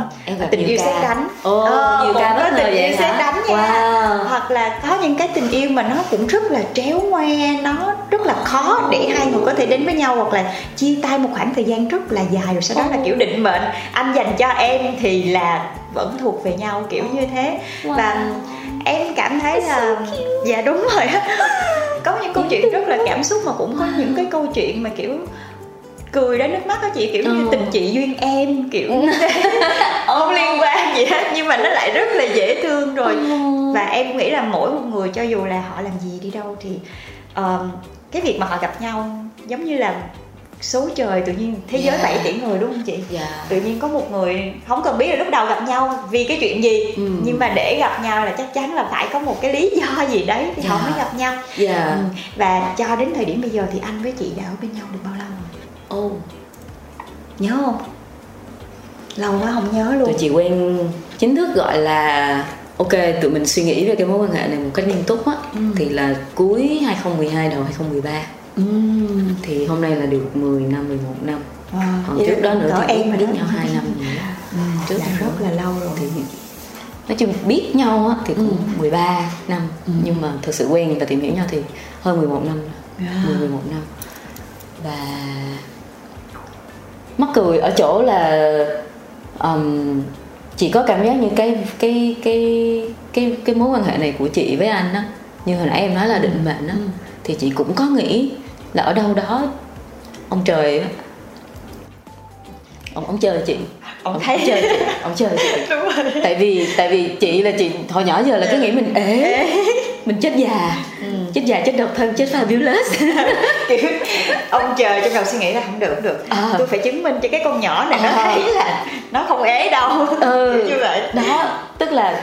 [SPEAKER 1] tình yêu xét đánh.
[SPEAKER 2] Ồ,
[SPEAKER 1] Ờ,
[SPEAKER 2] nhiều
[SPEAKER 1] cũng
[SPEAKER 2] ca
[SPEAKER 1] có tình yêu xét đánh nha.
[SPEAKER 2] Wow.
[SPEAKER 1] hoặc là có những cái tình yêu mà nó cũng rất là tréo ngoe nó rất là khó để hai người có thể đến với nhau hoặc là chia tay một khoảng thời gian rất là dài rồi sau đó là kiểu định mệnh anh dành cho em thì là vẫn thuộc về nhau kiểu như thế. Và em cảm thấy là dạ đúng rồi có những câu chuyện rất là cảm xúc mà cũng có những cái câu chuyện mà kiểu cười đến nước mắt á chị kiểu như
[SPEAKER 2] Ừ.
[SPEAKER 1] tình chị duyên em kiểu không liên quan gì hết nhưng mà nó lại rất là dễ thương rồi và em nghĩ là mỗi một người cho dù là họ làm gì đi đâu thì um, cái việc mà họ gặp nhau giống như là số trời tự nhiên thế giới
[SPEAKER 2] Yeah.
[SPEAKER 1] 7 tỷ người đúng không chị
[SPEAKER 2] Dạ.
[SPEAKER 1] tự nhiên có một người không cần biết là lúc đầu gặp nhau vì cái chuyện gì
[SPEAKER 2] Ừ.
[SPEAKER 1] nhưng mà để gặp nhau là chắc chắn là phải có một cái lý do gì đấy thì họ
[SPEAKER 2] Dạ.
[SPEAKER 1] mới gặp nhau
[SPEAKER 2] Dạ.
[SPEAKER 1] ừ. và cho đến thời điểm bây giờ thì anh với chị đã ở bên nhau được bao lâu
[SPEAKER 2] Ô,
[SPEAKER 1] nhớ không lâu quá không nhớ luôn
[SPEAKER 2] tụi chị quen chính thức gọi là ok tụi mình suy nghĩ về cái mối quan hệ này một cách nghiêm túc á
[SPEAKER 1] Ừ.
[SPEAKER 2] thì là cuối 2012 đầu 2013
[SPEAKER 1] ừ.
[SPEAKER 2] thì hôm nay là được 10 năm 11 năm
[SPEAKER 1] à,
[SPEAKER 2] còn
[SPEAKER 1] vậy
[SPEAKER 2] trước đó nữa thì
[SPEAKER 1] em
[SPEAKER 2] biết,
[SPEAKER 1] rồi
[SPEAKER 2] biết nhau 2 năm
[SPEAKER 1] ừ,
[SPEAKER 2] trước đó.
[SPEAKER 1] rất là lâu rồi
[SPEAKER 2] thì nói chung biết nhau á thì cũng
[SPEAKER 1] Ừ.
[SPEAKER 2] 13 năm
[SPEAKER 1] Ừ.
[SPEAKER 2] nhưng mà thực sự quen và tìm hiểu nhau thì hơn 11 năm.
[SPEAKER 1] À.
[SPEAKER 2] 10 11 năm và mắc cười ở chỗ là um, chị có cảm giác như cái cái cái cái cái mối quan hệ này của chị với anh á như hồi nãy em nói là định mệnh á
[SPEAKER 1] Ừ.
[SPEAKER 2] thì chị cũng có nghĩ là ở đâu đó ông trời ông ông chơi chị.
[SPEAKER 1] Ông thấy.
[SPEAKER 2] chơi chị. Ông chơi chị.
[SPEAKER 1] Đúng rồi.
[SPEAKER 2] Tại vì tại vì chị là chị hồi nhỏ giờ là cứ nghĩ mình ế. Mình chết già chết già chết độc thân chết fabulous
[SPEAKER 1] kiểu ông trời trong đầu suy nghĩ là không được không được
[SPEAKER 2] À.
[SPEAKER 1] tôi phải chứng minh cho cái con nhỏ này nó
[SPEAKER 2] À.
[SPEAKER 1] thấy là nó không ế đâu
[SPEAKER 2] ừ
[SPEAKER 1] như vậy
[SPEAKER 2] đó tức là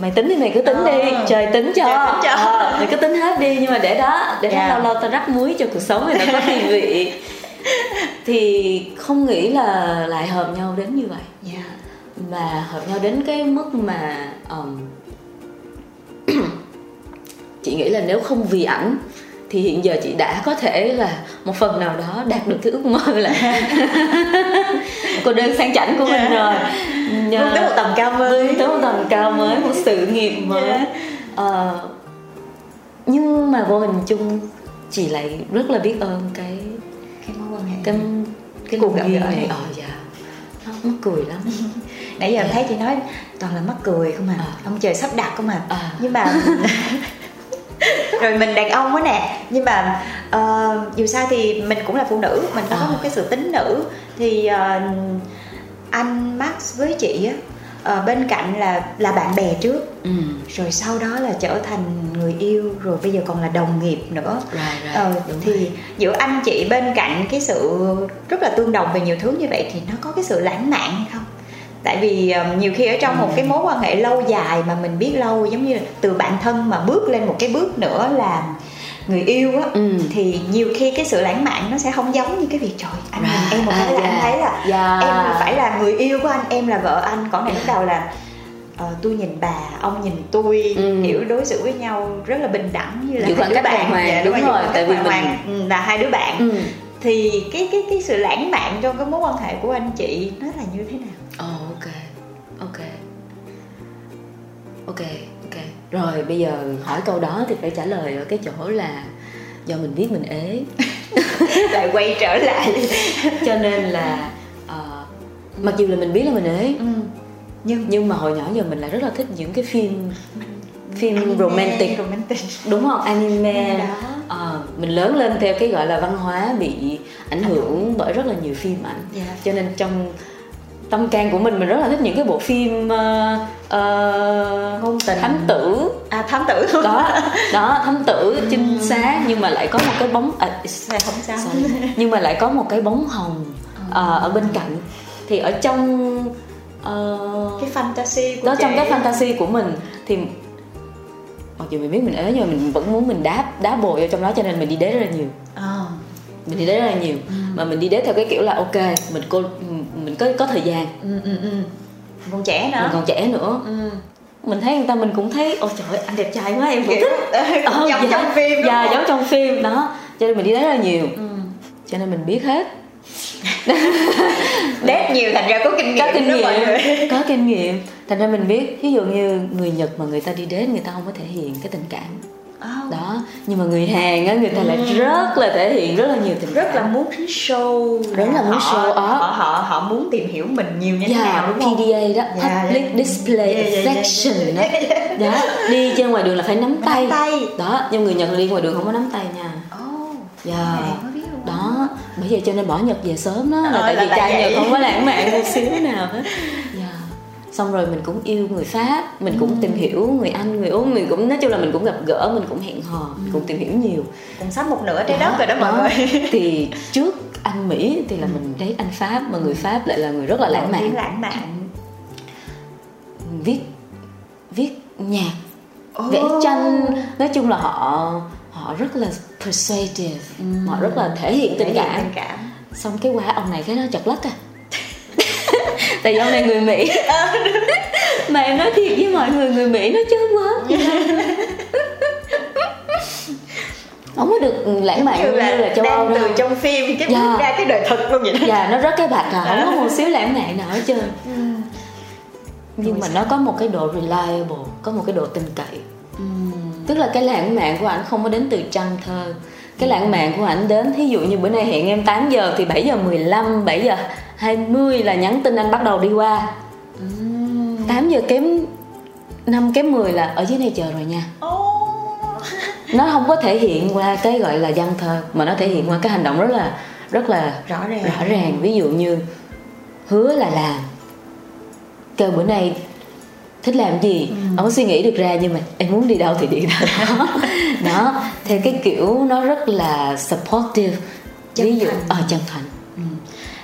[SPEAKER 2] mày tính thì mày cứ tính đi
[SPEAKER 1] Ờ.
[SPEAKER 2] trời tính cho,
[SPEAKER 1] Trời tính cho.
[SPEAKER 2] Ờ, mày cứ tính hết đi nhưng mà để đó để đó
[SPEAKER 1] Dạ.
[SPEAKER 2] lâu lâu tao rắc muối cho cuộc sống này nó có thiên vị thì không nghĩ là lại hợp nhau đến như vậy
[SPEAKER 1] dạ
[SPEAKER 2] và hợp nhau đến cái mức mà um, chị nghĩ là nếu không vì ảnh thì hiện giờ chị đã có thể là một phần nào đó đạt được cái ước mơ là cô đơn sang chảnh của mình rồi. Nhờ-
[SPEAKER 1] Vươn tới một tầm cao mới.
[SPEAKER 2] vươn tới một tầm cao mới một sự nghiệp mới.
[SPEAKER 1] Dạ.
[SPEAKER 2] Ờ, nhưng mà vô hình chung chị lại rất là biết ơn cái
[SPEAKER 1] cái mối quan hệ
[SPEAKER 2] cái cái
[SPEAKER 1] Cuộc gặp gỡ
[SPEAKER 2] này. ờ dạ. Nó mắc cười lắm.
[SPEAKER 1] Nãy giờ em thấy chị nói toàn là mắc cười không à.
[SPEAKER 2] À.
[SPEAKER 1] ông trời sắp đặt không à,
[SPEAKER 2] À.
[SPEAKER 1] nhưng mà rồi mình đàn ông quá nè. Nhưng mà ờ, dù sao thì mình cũng là phụ nữ mình có
[SPEAKER 2] À.
[SPEAKER 1] một cái sự tính nữ. Thì ờ, anh Max với chị á ờ, bên cạnh là là bạn bè trước.
[SPEAKER 2] Ừ.
[SPEAKER 1] Rồi sau đó là trở thành người yêu rồi bây giờ còn là đồng nghiệp nữa.
[SPEAKER 2] Rồi rồi
[SPEAKER 1] ờ,
[SPEAKER 2] đúng
[SPEAKER 1] thì
[SPEAKER 2] rồi.
[SPEAKER 1] giữa anh chị bên cạnh cái sự rất là tương đồng về nhiều thứ như vậy thì nó có cái sự lãng mạn hay không tại vì nhiều khi ở trong một cái mối quan hệ lâu dài mà mình biết lâu giống như từ bạn thân mà bước lên một cái bước nữa là người yêu á
[SPEAKER 2] Ừ.
[SPEAKER 1] thì nhiều khi cái sự lãng mạn nó sẽ không giống như cái việc trời anh nhìn
[SPEAKER 2] Right.
[SPEAKER 1] em một cái
[SPEAKER 2] À,
[SPEAKER 1] là anh
[SPEAKER 2] dạ.
[SPEAKER 1] thấy là
[SPEAKER 2] Dạ.
[SPEAKER 1] em phải là người yêu của anh em là vợ anh còn này lúc đầu là ờ, tôi nhìn bà ông nhìn tôi
[SPEAKER 2] Ừ.
[SPEAKER 1] kiểu đối xử với nhau rất là bình đẳng như là
[SPEAKER 2] Giữ
[SPEAKER 1] hai
[SPEAKER 2] khoảng
[SPEAKER 1] đứa
[SPEAKER 2] cách
[SPEAKER 1] bạn
[SPEAKER 2] hoàng,
[SPEAKER 1] Dạ,
[SPEAKER 2] đúng
[SPEAKER 1] giữ
[SPEAKER 2] rồi, tại vì mình-
[SPEAKER 1] hoàng. Ừ, là hai đứa bạn
[SPEAKER 2] ừ
[SPEAKER 1] thì cái cái cái sự lãng mạn trong cái mối quan hệ của anh chị nó là như thế nào
[SPEAKER 2] ok ok. Rồi bây giờ hỏi câu đó thì phải trả lời ở cái chỗ là do mình biết mình ế.
[SPEAKER 1] Lại quay trở lại.
[SPEAKER 2] Cho nên là ờ, mặc dù là mình biết là mình ế
[SPEAKER 1] ừ. nhưng
[SPEAKER 2] nhưng mà hồi nhỏ giờ mình lại rất là thích những cái phim phim
[SPEAKER 1] Anime,
[SPEAKER 2] romantic.
[SPEAKER 1] romantic.
[SPEAKER 2] Đúng không? Anime.
[SPEAKER 1] Đó.
[SPEAKER 2] Ờ, mình lớn lên theo cái gọi là văn hóa bị ảnh hưởng bởi rất là nhiều phim ảnh.
[SPEAKER 1] Dạ.
[SPEAKER 2] cho nên trong tâm can của mình mình rất là thích những cái bộ phim uh,
[SPEAKER 1] Ngôn tình.
[SPEAKER 2] thám tử.
[SPEAKER 1] À thám tử. Thôi
[SPEAKER 2] đó đó thám tử trinh sát nhưng mà lại có một cái bóng à,
[SPEAKER 1] không sao.
[SPEAKER 2] Nhưng mà lại có một cái bóng hồng ờ, ở bên cạnh. Thì ở trong ờ,
[SPEAKER 1] cái fantasy của
[SPEAKER 2] đó
[SPEAKER 1] chị.
[SPEAKER 2] trong cái fantasy của mình thì mặc dù mình biết mình ế nhưng mà mình vẫn muốn mình đáp đá bồi vào trong đó cho nên mình đi đế rất là nhiều.
[SPEAKER 1] Ờ.
[SPEAKER 2] mình đi đế rất là nhiều. Mà mình đi đế theo cái kiểu là ok mình cô mình có có thời gian.
[SPEAKER 1] Ừ ừ ừ. Còn trẻ nữa.
[SPEAKER 2] Mình còn trẻ nữa.
[SPEAKER 1] Ừ.
[SPEAKER 2] mình thấy người ta mình cũng thấy ôi trời anh đẹp trai quá em cũng thích. Ờ,
[SPEAKER 1] giống
[SPEAKER 2] dạ.
[SPEAKER 1] trong phim đúng
[SPEAKER 2] dạ
[SPEAKER 1] không?
[SPEAKER 2] giống trong phim đó. Cho nên mình đi đế rất là nhiều.
[SPEAKER 1] Ừ.
[SPEAKER 2] cho nên mình biết hết.
[SPEAKER 1] Đét nhiều thành ra có kinh nghiệm
[SPEAKER 2] có kinh
[SPEAKER 1] đó mọi người.
[SPEAKER 2] nghiệm có kinh nghiệm. Thành ra mình biết ví dụ như người nhật mà người ta đi đến người ta không có thể hiện cái tình cảm
[SPEAKER 1] Oh.
[SPEAKER 2] đó nhưng mà người hàn á người ta lại rất là thể hiện rất là nhiều tình
[SPEAKER 1] Ừ. rất là muốn show
[SPEAKER 2] Rất là muốn
[SPEAKER 1] họ,
[SPEAKER 2] show off.
[SPEAKER 1] họ họ họ muốn tìm hiểu mình nhiều như thế
[SPEAKER 2] Yeah,
[SPEAKER 1] nào đúng không
[SPEAKER 2] PDA đó
[SPEAKER 1] Dạ,
[SPEAKER 2] Public
[SPEAKER 1] dạ.
[SPEAKER 2] Display
[SPEAKER 1] dạ,
[SPEAKER 2] Affection
[SPEAKER 1] dạ, dạ,
[SPEAKER 2] đó đó đi trên ngoài đường là phải nắm tay
[SPEAKER 1] Nắm tay.
[SPEAKER 2] đó nhưng người nhật đi ngoài đường không có nắm tay nha
[SPEAKER 1] oh, luôn á.
[SPEAKER 2] đó bởi vậy cho nên bỏ nhật về sớm đó là
[SPEAKER 1] Ờ,
[SPEAKER 2] tại
[SPEAKER 1] là
[SPEAKER 2] vì trai nhật không có lãng mạn một xíu nào hết dạ xong rồi mình cũng yêu người pháp mình cũng tìm hiểu người anh người úc mình cũng nói chung là mình cũng gặp gỡ mình cũng hẹn hò mình cũng tìm hiểu nhiều.
[SPEAKER 1] Cùng sắp một nửa trái đất rồi đó mọi người.
[SPEAKER 2] Thì trước anh mỹ thì là mình thấy anh pháp mà người pháp lại là người rất là lãng mạn.
[SPEAKER 1] lãng mạn.
[SPEAKER 2] Viết viết nhạc
[SPEAKER 1] Oh.
[SPEAKER 2] vẽ tranh. Nói chung là họ họ rất là persuasive họ rất là thể hiện tình cảm.
[SPEAKER 1] tình cảm.
[SPEAKER 2] Xong cái qua ông này cái nó chật lất à tại vì ông này người mỹ. Mà em nói thiệt với mọi người người mỹ nó chớm quá. Không có được lãng mạn
[SPEAKER 1] như là,
[SPEAKER 2] là châu âu
[SPEAKER 1] từ
[SPEAKER 2] đâu
[SPEAKER 1] trong phim cái
[SPEAKER 2] Dạ.
[SPEAKER 1] ra cái đời thực luôn vậy đó.
[SPEAKER 2] Dạ nó rất cái bạch à không có một xíu lãng mạn nào hết trơn. Nhưng mà nó có một cái độ reliable có một cái độ tin cậy. Tức là cái lãng mạn của ảnh không có đến từ trăng thơ cái lãng mạn của ảnh đến thí dụ như bữa nay hẹn em 8 giờ thì 7 giờ 15 7 giờ 20 là nhắn tin anh bắt đầu đi qua. 8 giờ kém 5 kém 10 là ở dưới này chờ rồi nha.
[SPEAKER 1] Oh.
[SPEAKER 2] nó không có thể hiện qua cái gọi là văn thơ mà nó thể hiện qua cái hành động rất là rất là
[SPEAKER 1] rõ ràng.
[SPEAKER 2] rõ ràng. Ví dụ như hứa là làm kêu bữa nay thích làm gì? Ông có suy nghĩ được ra nhưng mà em muốn đi đâu thì đi đâu đó. Đó. Theo cái kiểu nó rất là supportive.
[SPEAKER 1] Chân
[SPEAKER 2] ví dụ
[SPEAKER 1] thành.
[SPEAKER 2] ờ chân thành.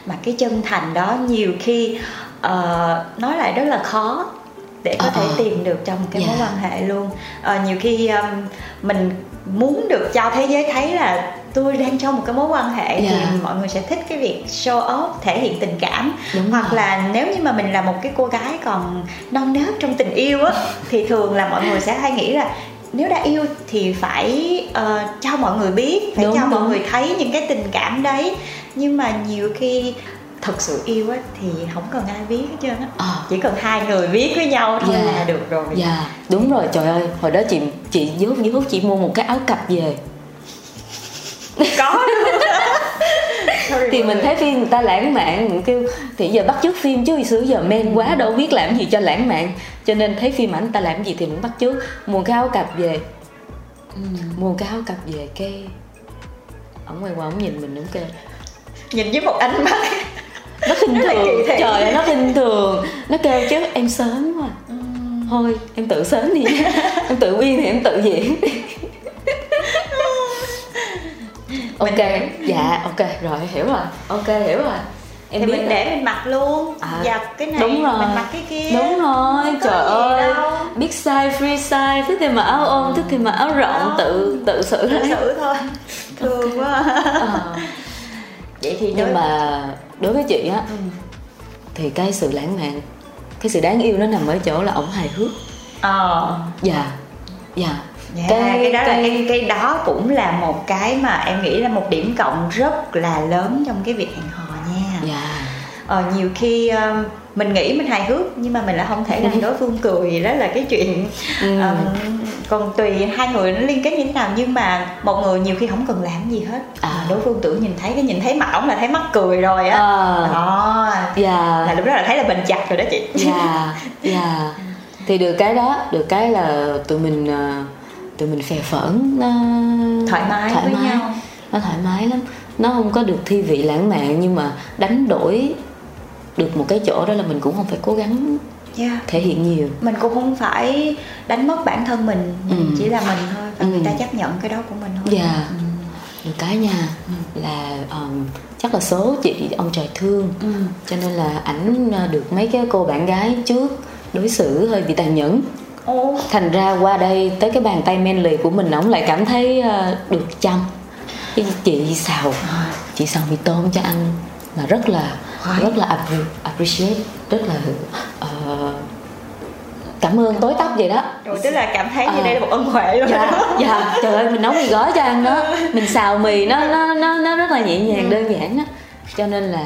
[SPEAKER 1] Mà cái chân thành đó nhiều khi ờ, nói lại rất là khó để có
[SPEAKER 2] Ờ,
[SPEAKER 1] thể
[SPEAKER 2] ờ.
[SPEAKER 1] tìm được trong cái mối
[SPEAKER 2] Dạ.
[SPEAKER 1] quan hệ luôn. Ờ, nhiều khi um, mình muốn được cho thế giới thấy là tôi đang trong một cái mối quan hệ thì
[SPEAKER 2] Dạ.
[SPEAKER 1] mọi người sẽ thích cái việc show off thể hiện tình cảm
[SPEAKER 2] Đúng
[SPEAKER 1] hoặc
[SPEAKER 2] rồi.
[SPEAKER 1] là nếu như mà mình là một cái cô gái còn non nớt trong tình yêu á thì thường là mọi người sẽ hay nghĩ là nếu đã yêu thì phải ờ, cho mọi người biết phải
[SPEAKER 2] Đúng,
[SPEAKER 1] cho mọi
[SPEAKER 2] đúng.
[SPEAKER 1] người thấy những cái tình cảm đấy nhưng mà nhiều khi thật sự yêu á thì không cần ai biết hết trơn á
[SPEAKER 2] Ờ.
[SPEAKER 1] chỉ cần hai người biết với nhau thôi
[SPEAKER 2] Dạ.
[SPEAKER 1] là được rồi
[SPEAKER 2] dạ đúng rồi trời ơi hồi đó chị chị dốt dốt chị mua một cái áo cặp về
[SPEAKER 1] có.
[SPEAKER 2] Thì mình thấy phim người ta lãng mạn mình kêu thì giờ bắt chước phim chứ xưa giờ men quá đâu biết làm gì cho lãng mạn. Cho nên thấy phim ảnh người ta làm gì thì mình bắt chước. Mua cái áo cặp về. Mua cái áo cặp về cái ổng quay qua ổng nhìn mình ổng kêu.
[SPEAKER 1] Nhìn với một ánh mắt.
[SPEAKER 2] Nó khinh thường. trời ơi, nó khinh thường. Nó kêu chứ em sớm quá. Thôi em tự sớm đi. Em tự biên thì em tự diễn ok dạ ok rồi hiểu rồi. Ok hiểu rồi. Em
[SPEAKER 1] thì
[SPEAKER 2] biết
[SPEAKER 1] mình
[SPEAKER 2] rồi.
[SPEAKER 1] để mình mặc luôn.
[SPEAKER 2] À,
[SPEAKER 1] giặt cái này
[SPEAKER 2] đúng rồi.
[SPEAKER 1] mình mặc cái kia.
[SPEAKER 2] Đúng rồi
[SPEAKER 1] Không
[SPEAKER 2] trời ơi.
[SPEAKER 1] Đâu.
[SPEAKER 2] biết size free size thích thì mặc áo ôm thích thì mặc áo rộng tự tự xử
[SPEAKER 1] tự xử thôi. Thương quá.
[SPEAKER 2] Ờ.
[SPEAKER 1] vậy thì
[SPEAKER 2] nhưng
[SPEAKER 1] đối-
[SPEAKER 2] mà đối với chị á
[SPEAKER 1] Ừ.
[SPEAKER 2] thì cái sự lãng mạn cái sự đáng yêu nó nằm ở chỗ là ổng hài hước.
[SPEAKER 1] Ờ.
[SPEAKER 2] Dạ dạ
[SPEAKER 1] Yeah, cái, đó là cái cái đó cũng là một cái mà em nghĩ là một điểm cộng rất là lớn trong cái việc hẹn hò nha.
[SPEAKER 2] Dạ.
[SPEAKER 1] Ờ, nhiều khi um, mình nghĩ mình hài hước nhưng mà mình lại không thể làm đối phương cười đó là cái chuyện
[SPEAKER 2] Ừ.
[SPEAKER 1] um, còn tùy hai người nó liên kết như thế nào nhưng mà một người nhiều khi không cần làm gì hết.
[SPEAKER 2] À.
[SPEAKER 1] mà đối phương tưởng nhìn thấy cái nhìn thấy mặt ổng là thấy mắc cười rồi á.
[SPEAKER 2] Ờ.
[SPEAKER 1] đó.
[SPEAKER 2] Dạ.
[SPEAKER 1] Là lúc đó là thấy là bền chặt rồi đó chị.
[SPEAKER 2] Dạ dạ. Thì được cái đó được cái là tụi mình ờ, tụi mình phè phởn nó
[SPEAKER 1] thoải mái
[SPEAKER 2] thoải
[SPEAKER 1] với
[SPEAKER 2] mái
[SPEAKER 1] nhau
[SPEAKER 2] nó thoải mái lắm nó không có được thi vị lãng mạn nhưng mà đánh đổi được một cái chỗ đó là mình cũng không phải cố gắng
[SPEAKER 1] yeah.
[SPEAKER 2] thể hiện nhiều
[SPEAKER 1] mình cũng không phải đánh mất bản thân mình
[SPEAKER 2] Ừ.
[SPEAKER 1] chỉ là mình thôi và
[SPEAKER 2] Ừ.
[SPEAKER 1] người ta chấp nhận cái đó của mình thôi
[SPEAKER 2] Dạ.
[SPEAKER 1] Ừ.
[SPEAKER 2] được cái nha là um, chắc là số chị ông trời thương
[SPEAKER 1] Ừ.
[SPEAKER 2] cho nên là ảnh uh, được mấy cái cô bạn gái trước đối xử hơi bị tàn nhẫn
[SPEAKER 1] Ồ.
[SPEAKER 2] thành ra qua đây tới cái bàn tay men lì của mình ổng lại cảm thấy ờ, được chăm. Cái chị xào chị xào mì tôm cho ăn mà rất là rất là appre- appreciate rất là ờ, cảm ơn tối tắp vậy đó.
[SPEAKER 1] Rồi tức là cảm thấy như
[SPEAKER 2] Ờ.
[SPEAKER 1] đây là một ân huệ luôn
[SPEAKER 2] dạ dạ trời ơi mình nấu mì gói cho ăn đó. Mình xào mì nó nó nó nó rất là nhẹ nhàng đơn giản đó cho nên là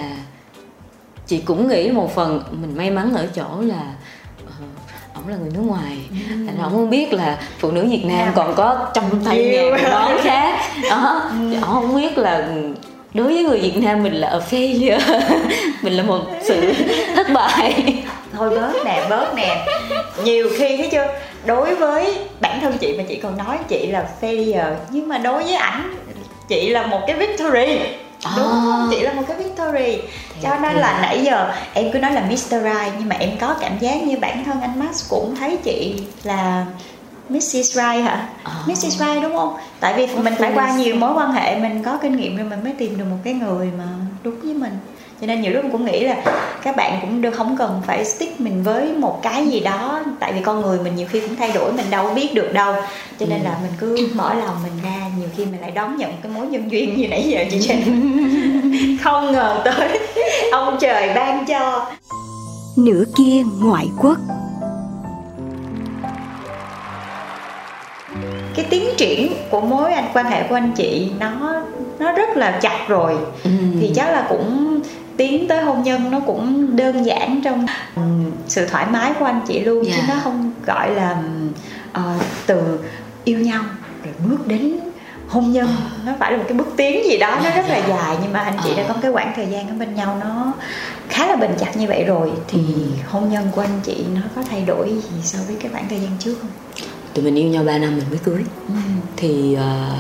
[SPEAKER 2] chị cũng nghĩ một phần mình may mắn ở chỗ là ổng là người nước ngoài. Ra ổng không biết là phụ nữ Việt Nam còn có trăm tay ngàn món khác. Đó. Ổng không biết là đối với người Việt Nam mình là a failure. Mình là một sự thất bại.
[SPEAKER 1] Thôi bớt nè bớt nè. Nhiều khi thấy chưa? Đối với bản thân chị mà chị còn nói chị là failure nhưng mà đối với ảnh chị là một cái victory đúng không
[SPEAKER 2] À.
[SPEAKER 1] chị là một cái victory cho nên
[SPEAKER 2] thì-
[SPEAKER 1] là nãy giờ em cứ nói là Mr. Right nhưng mà em có cảm giác như bản thân anh Max cũng thấy chị là Mrs. Right hả?
[SPEAKER 2] À.
[SPEAKER 1] Mrs. Right đúng không? Tại vì mình phải qua nhiều mối quan hệ mình có kinh nghiệm rồi mình mới tìm được một cái người mà đúng với mình cho nên nhiều lúc cũng nghĩ là các bạn cũng được không cần phải stick mình với một cái gì đó tại vì con người mình nhiều khi cũng thay đổi mình đâu biết được đâu. Cho nên là mình cứ mở lòng mình ra nhiều khi mình lại đón nhận cái mối nhân duyên như nãy giờ chị Jen không ngờ tới ông trời ban cho.
[SPEAKER 3] Nửa kia ngoại quốc.
[SPEAKER 1] Cái tiến triển của mối anh quan hệ của anh chị nó nó rất là chặt rồi. Thì chắc là cũng tiến tới hôn nhân nó cũng đơn giản trong sự thoải mái của anh chị luôn chứ
[SPEAKER 2] Dạ.
[SPEAKER 1] nó không gọi là ờ, từ yêu nhau rồi bước đến hôn nhân nó phải là một cái bước tiến gì đó nó
[SPEAKER 2] Dạ,
[SPEAKER 1] rất là
[SPEAKER 2] dạ.
[SPEAKER 1] dài nhưng mà anh chị đã
[SPEAKER 2] Ờ.
[SPEAKER 1] có cái khoảng thời gian ở bên nhau nó khá là bền chặt như vậy rồi thì hôn nhân của anh chị nó có thay đổi gì so với cái khoảng thời gian trước không?
[SPEAKER 2] tụi mình yêu nhau 3 năm mình mới cưới
[SPEAKER 1] Ừ.
[SPEAKER 2] thì ờ,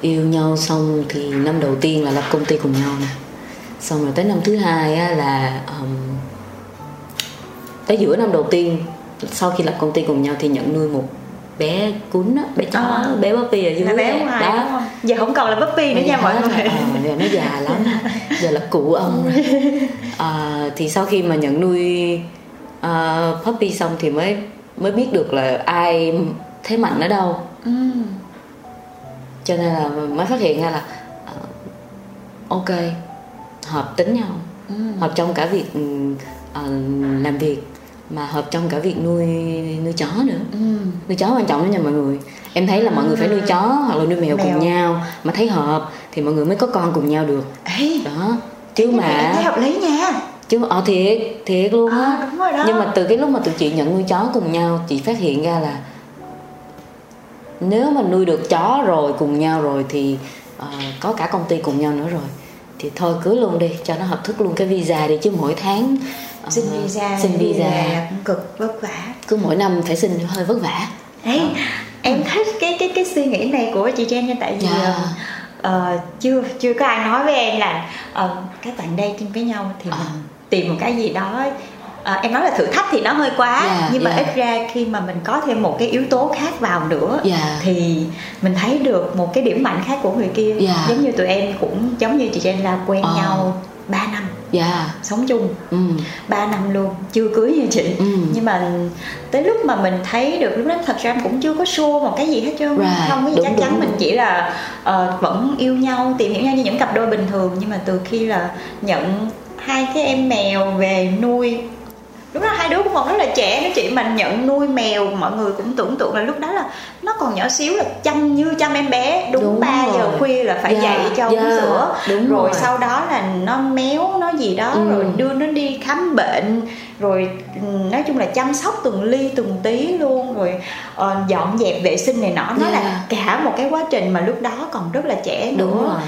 [SPEAKER 2] yêu nhau xong thì năm đầu tiên là lập công ty cùng nhau nè xong rồi tới năm thứ hai á, là ờm, tới giữa năm đầu tiên sau khi lập công ty cùng nhau thì nhận nuôi một bé cún á, bé chó
[SPEAKER 1] À.
[SPEAKER 2] bé puppy ở dưới
[SPEAKER 1] là bé ngoài
[SPEAKER 2] đó
[SPEAKER 1] không? Giờ không còn là puppy nữa
[SPEAKER 2] Bây
[SPEAKER 1] nha mọi
[SPEAKER 2] hết
[SPEAKER 1] người.
[SPEAKER 2] Ờ, giờ nó già lắm giờ là cụ ông à, thì sau khi mà nhận nuôi uh, puppy xong thì mới mới biết được là ai thế mạnh ở đâu
[SPEAKER 1] Ừ.
[SPEAKER 2] cho nên là mới phát hiện ra là ờ, ok hợp tính nhau
[SPEAKER 1] Ừ.
[SPEAKER 2] hợp trong cả việc ờ, làm việc mà hợp trong cả việc nuôi nuôi chó nữa
[SPEAKER 1] Ừ.
[SPEAKER 2] nuôi chó quan trọng đó nha mọi người em thấy là mọi người phải nuôi chó hoặc là nuôi mèo,
[SPEAKER 1] Mèo.
[SPEAKER 2] cùng nhau mà thấy hợp thì mọi người mới có con cùng nhau được
[SPEAKER 1] Ê,
[SPEAKER 2] đó chứ
[SPEAKER 1] này em thấy
[SPEAKER 2] mà
[SPEAKER 1] hợp lý nha.
[SPEAKER 2] chứ ờ thiệt thiệt luôn á
[SPEAKER 1] À, đúng rồi đó.
[SPEAKER 2] nhưng mà từ cái lúc mà tụi chị nhận nuôi chó cùng nhau chị phát hiện ra là nếu mà nuôi được chó rồi cùng nhau rồi thì ờ, có cả công ty cùng nhau nữa rồi thì thôi cưới luôn đi cho nó hợp thức luôn cái visa đi chứ mỗi tháng ờ,
[SPEAKER 1] Xin visa,
[SPEAKER 2] xin visa
[SPEAKER 1] cũng cực vất vả.
[SPEAKER 2] cứ mỗi năm phải xin hơi vất vả
[SPEAKER 1] Đấy, em thích cái cái cái suy nghĩ này của chị Jen nha tại vì
[SPEAKER 2] Dạ.
[SPEAKER 1] ờ, ờ, chưa chưa có ai nói với em là ờ, các bạn dating với nhau thì
[SPEAKER 2] Ờ.
[SPEAKER 1] mình tìm một cái gì đó Ờ, em nói là thử thách thì nó hơi quá
[SPEAKER 2] Dạ,
[SPEAKER 1] nhưng mà
[SPEAKER 2] dạ.
[SPEAKER 1] ít ra khi mà mình có thêm một cái yếu tố khác vào nữa
[SPEAKER 2] Dạ.
[SPEAKER 1] thì mình thấy được một cái điểm mạnh khác của người kia
[SPEAKER 2] Dạ.
[SPEAKER 1] giống như tụi em cũng giống như chị Jen là quen
[SPEAKER 2] Ờ.
[SPEAKER 1] nhau 3 năm
[SPEAKER 2] dạ
[SPEAKER 1] sống chung
[SPEAKER 2] ừ
[SPEAKER 1] 3 năm luôn chưa cưới như chị
[SPEAKER 2] Ừ.
[SPEAKER 1] nhưng mà tới lúc mà mình thấy được lúc đó thật ra em cũng chưa có sure một cái gì hết trơn
[SPEAKER 2] Right,
[SPEAKER 1] không có gì
[SPEAKER 2] đúng,
[SPEAKER 1] chắc
[SPEAKER 2] đúng,
[SPEAKER 1] chắn mình
[SPEAKER 2] đúng.
[SPEAKER 1] chỉ là ờ, vẫn yêu nhau tìm hiểu nhau như những cặp đôi bình thường nhưng mà từ khi là nhận hai cái em mèo về nuôi lúc đó hai đứa cũng còn rất là trẻ. Nữa chị mà nhận nuôi mèo mọi người cũng tưởng tượng là lúc đó là nó còn nhỏ xíu là chăm như chăm em bé. Đúng,
[SPEAKER 2] Đúng
[SPEAKER 1] 3 giờ
[SPEAKER 2] rồi.
[SPEAKER 1] khuya là phải
[SPEAKER 2] Dạ,
[SPEAKER 1] dậy cho uống
[SPEAKER 2] dạ,
[SPEAKER 1] sữa.
[SPEAKER 2] Đúng
[SPEAKER 1] rồi
[SPEAKER 2] rồi.
[SPEAKER 1] sau đó là nó méo nó gì đó
[SPEAKER 2] Ừ.
[SPEAKER 1] rồi đưa nó đi khám bệnh. Rồi ừ, nói chung là chăm sóc từng ly từng tí luôn. Rồi ờ, dọn dẹp vệ sinh này nọ. Nó
[SPEAKER 2] Dạ.
[SPEAKER 1] là cả một cái quá trình mà lúc đó còn rất là trẻ nữa.
[SPEAKER 2] đúng rồi.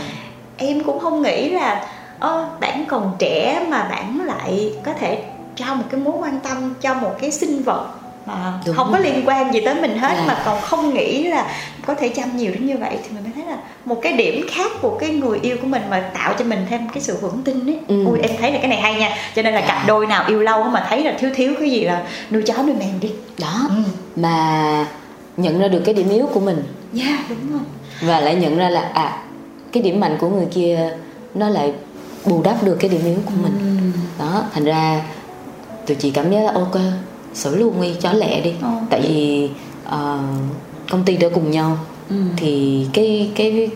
[SPEAKER 1] Em cũng không nghĩ là ơ bạn còn trẻ mà bạn lại có thể cho một cái mối quan tâm cho một cái sinh vật mà
[SPEAKER 2] Đúng
[SPEAKER 1] không có
[SPEAKER 2] rồi.
[SPEAKER 1] liên quan gì tới mình hết
[SPEAKER 2] Dạ.
[SPEAKER 1] mà còn không nghĩ là có thể chăm nhiều đến như vậy thì mình mới thấy là một cái điểm khác của cái người yêu của mình mà tạo cho mình thêm cái sự vững tin ấy.
[SPEAKER 2] Ừ.
[SPEAKER 1] ui em thấy là cái này hay nha. Cho nên là
[SPEAKER 2] Dạ.
[SPEAKER 1] cặp đôi nào yêu lâu mà thấy là thiếu thiếu cái gì là nuôi chó nuôi mèo đi.
[SPEAKER 2] Đó.
[SPEAKER 1] Ừ.
[SPEAKER 2] Mà nhận ra được cái điểm yếu của mình.
[SPEAKER 1] Dạ đúng rồi.
[SPEAKER 2] Và lại nhận ra là à cái điểm mạnh của người kia nó lại bù đắp được cái điểm yếu của mình. Đó thành ra tụi chị cảm giác là ok xử luôn đi cho lẹ đi.
[SPEAKER 1] Ok.
[SPEAKER 2] tại vì ờ, công ty đã cùng nhau.
[SPEAKER 1] Ừ.
[SPEAKER 2] thì cái cái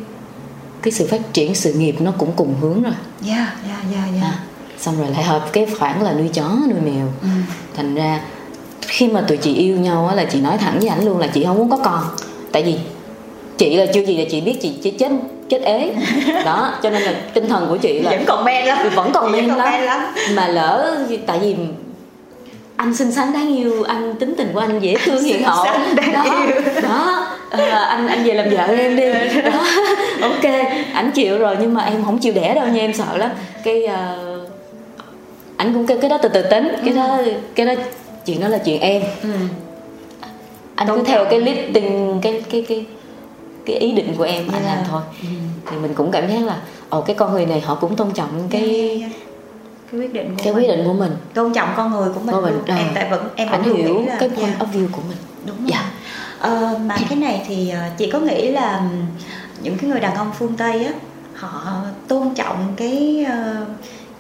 [SPEAKER 2] cái sự phát triển sự nghiệp nó cũng cùng hướng rồi.
[SPEAKER 1] Dạ dạ dạ dạ.
[SPEAKER 2] À, xong rồi lại hợp cái khoản là nuôi chó nuôi mèo.
[SPEAKER 1] Ừ.
[SPEAKER 2] thành ra khi mà tụi chị yêu nhau á là chị nói thẳng với ảnh luôn là chị không muốn có con. Tại vì chị là chưa gì là chị biết chị chỉ chết chết ế. Đó cho nên là tinh thần của chị là
[SPEAKER 1] vẫn còn men lắm.
[SPEAKER 2] Vẫn còn men
[SPEAKER 1] Vẫn còn men
[SPEAKER 2] lắm
[SPEAKER 1] lắm.
[SPEAKER 2] mà lỡ tại vì anh xinh xắn đáng yêu anh tính tình của anh dễ thương hiền hậu. đó,
[SPEAKER 1] yêu.
[SPEAKER 2] đó. Ờ, anh anh về làm vợ em đi. Đó. Ok ảnh chịu rồi nhưng mà em không chịu đẻ đâu nha em sợ lắm. Cái ảnh cũng kêu cái đó từ từ tính cái đó cái đó chuyện đó là chuyện em.
[SPEAKER 1] Ừ.
[SPEAKER 2] anh cứ
[SPEAKER 1] Tôn
[SPEAKER 2] theo cái listing cái cái cái cái ý định của em anh
[SPEAKER 1] Yeah.
[SPEAKER 2] làm thôi. Thì mình cũng cảm giác là ồ cái con người này họ cũng tôn trọng cái
[SPEAKER 1] Dạ, dạ. Cái quyết định của
[SPEAKER 2] cái
[SPEAKER 1] mình.
[SPEAKER 2] quyết định của mình
[SPEAKER 1] tôn trọng con người của mình,
[SPEAKER 2] Của mình,
[SPEAKER 1] luôn.
[SPEAKER 2] ờ.
[SPEAKER 1] em tại vẫn em vẫn
[SPEAKER 2] hiểu
[SPEAKER 1] là
[SPEAKER 2] cái
[SPEAKER 1] dạ.
[SPEAKER 2] point of view của mình
[SPEAKER 1] đúng rồi.
[SPEAKER 2] Dạ.
[SPEAKER 1] Ờ, mà cái này thì ờ, chị có nghĩ là những cái người đàn ông phương Tây á họ tôn trọng cái ờ,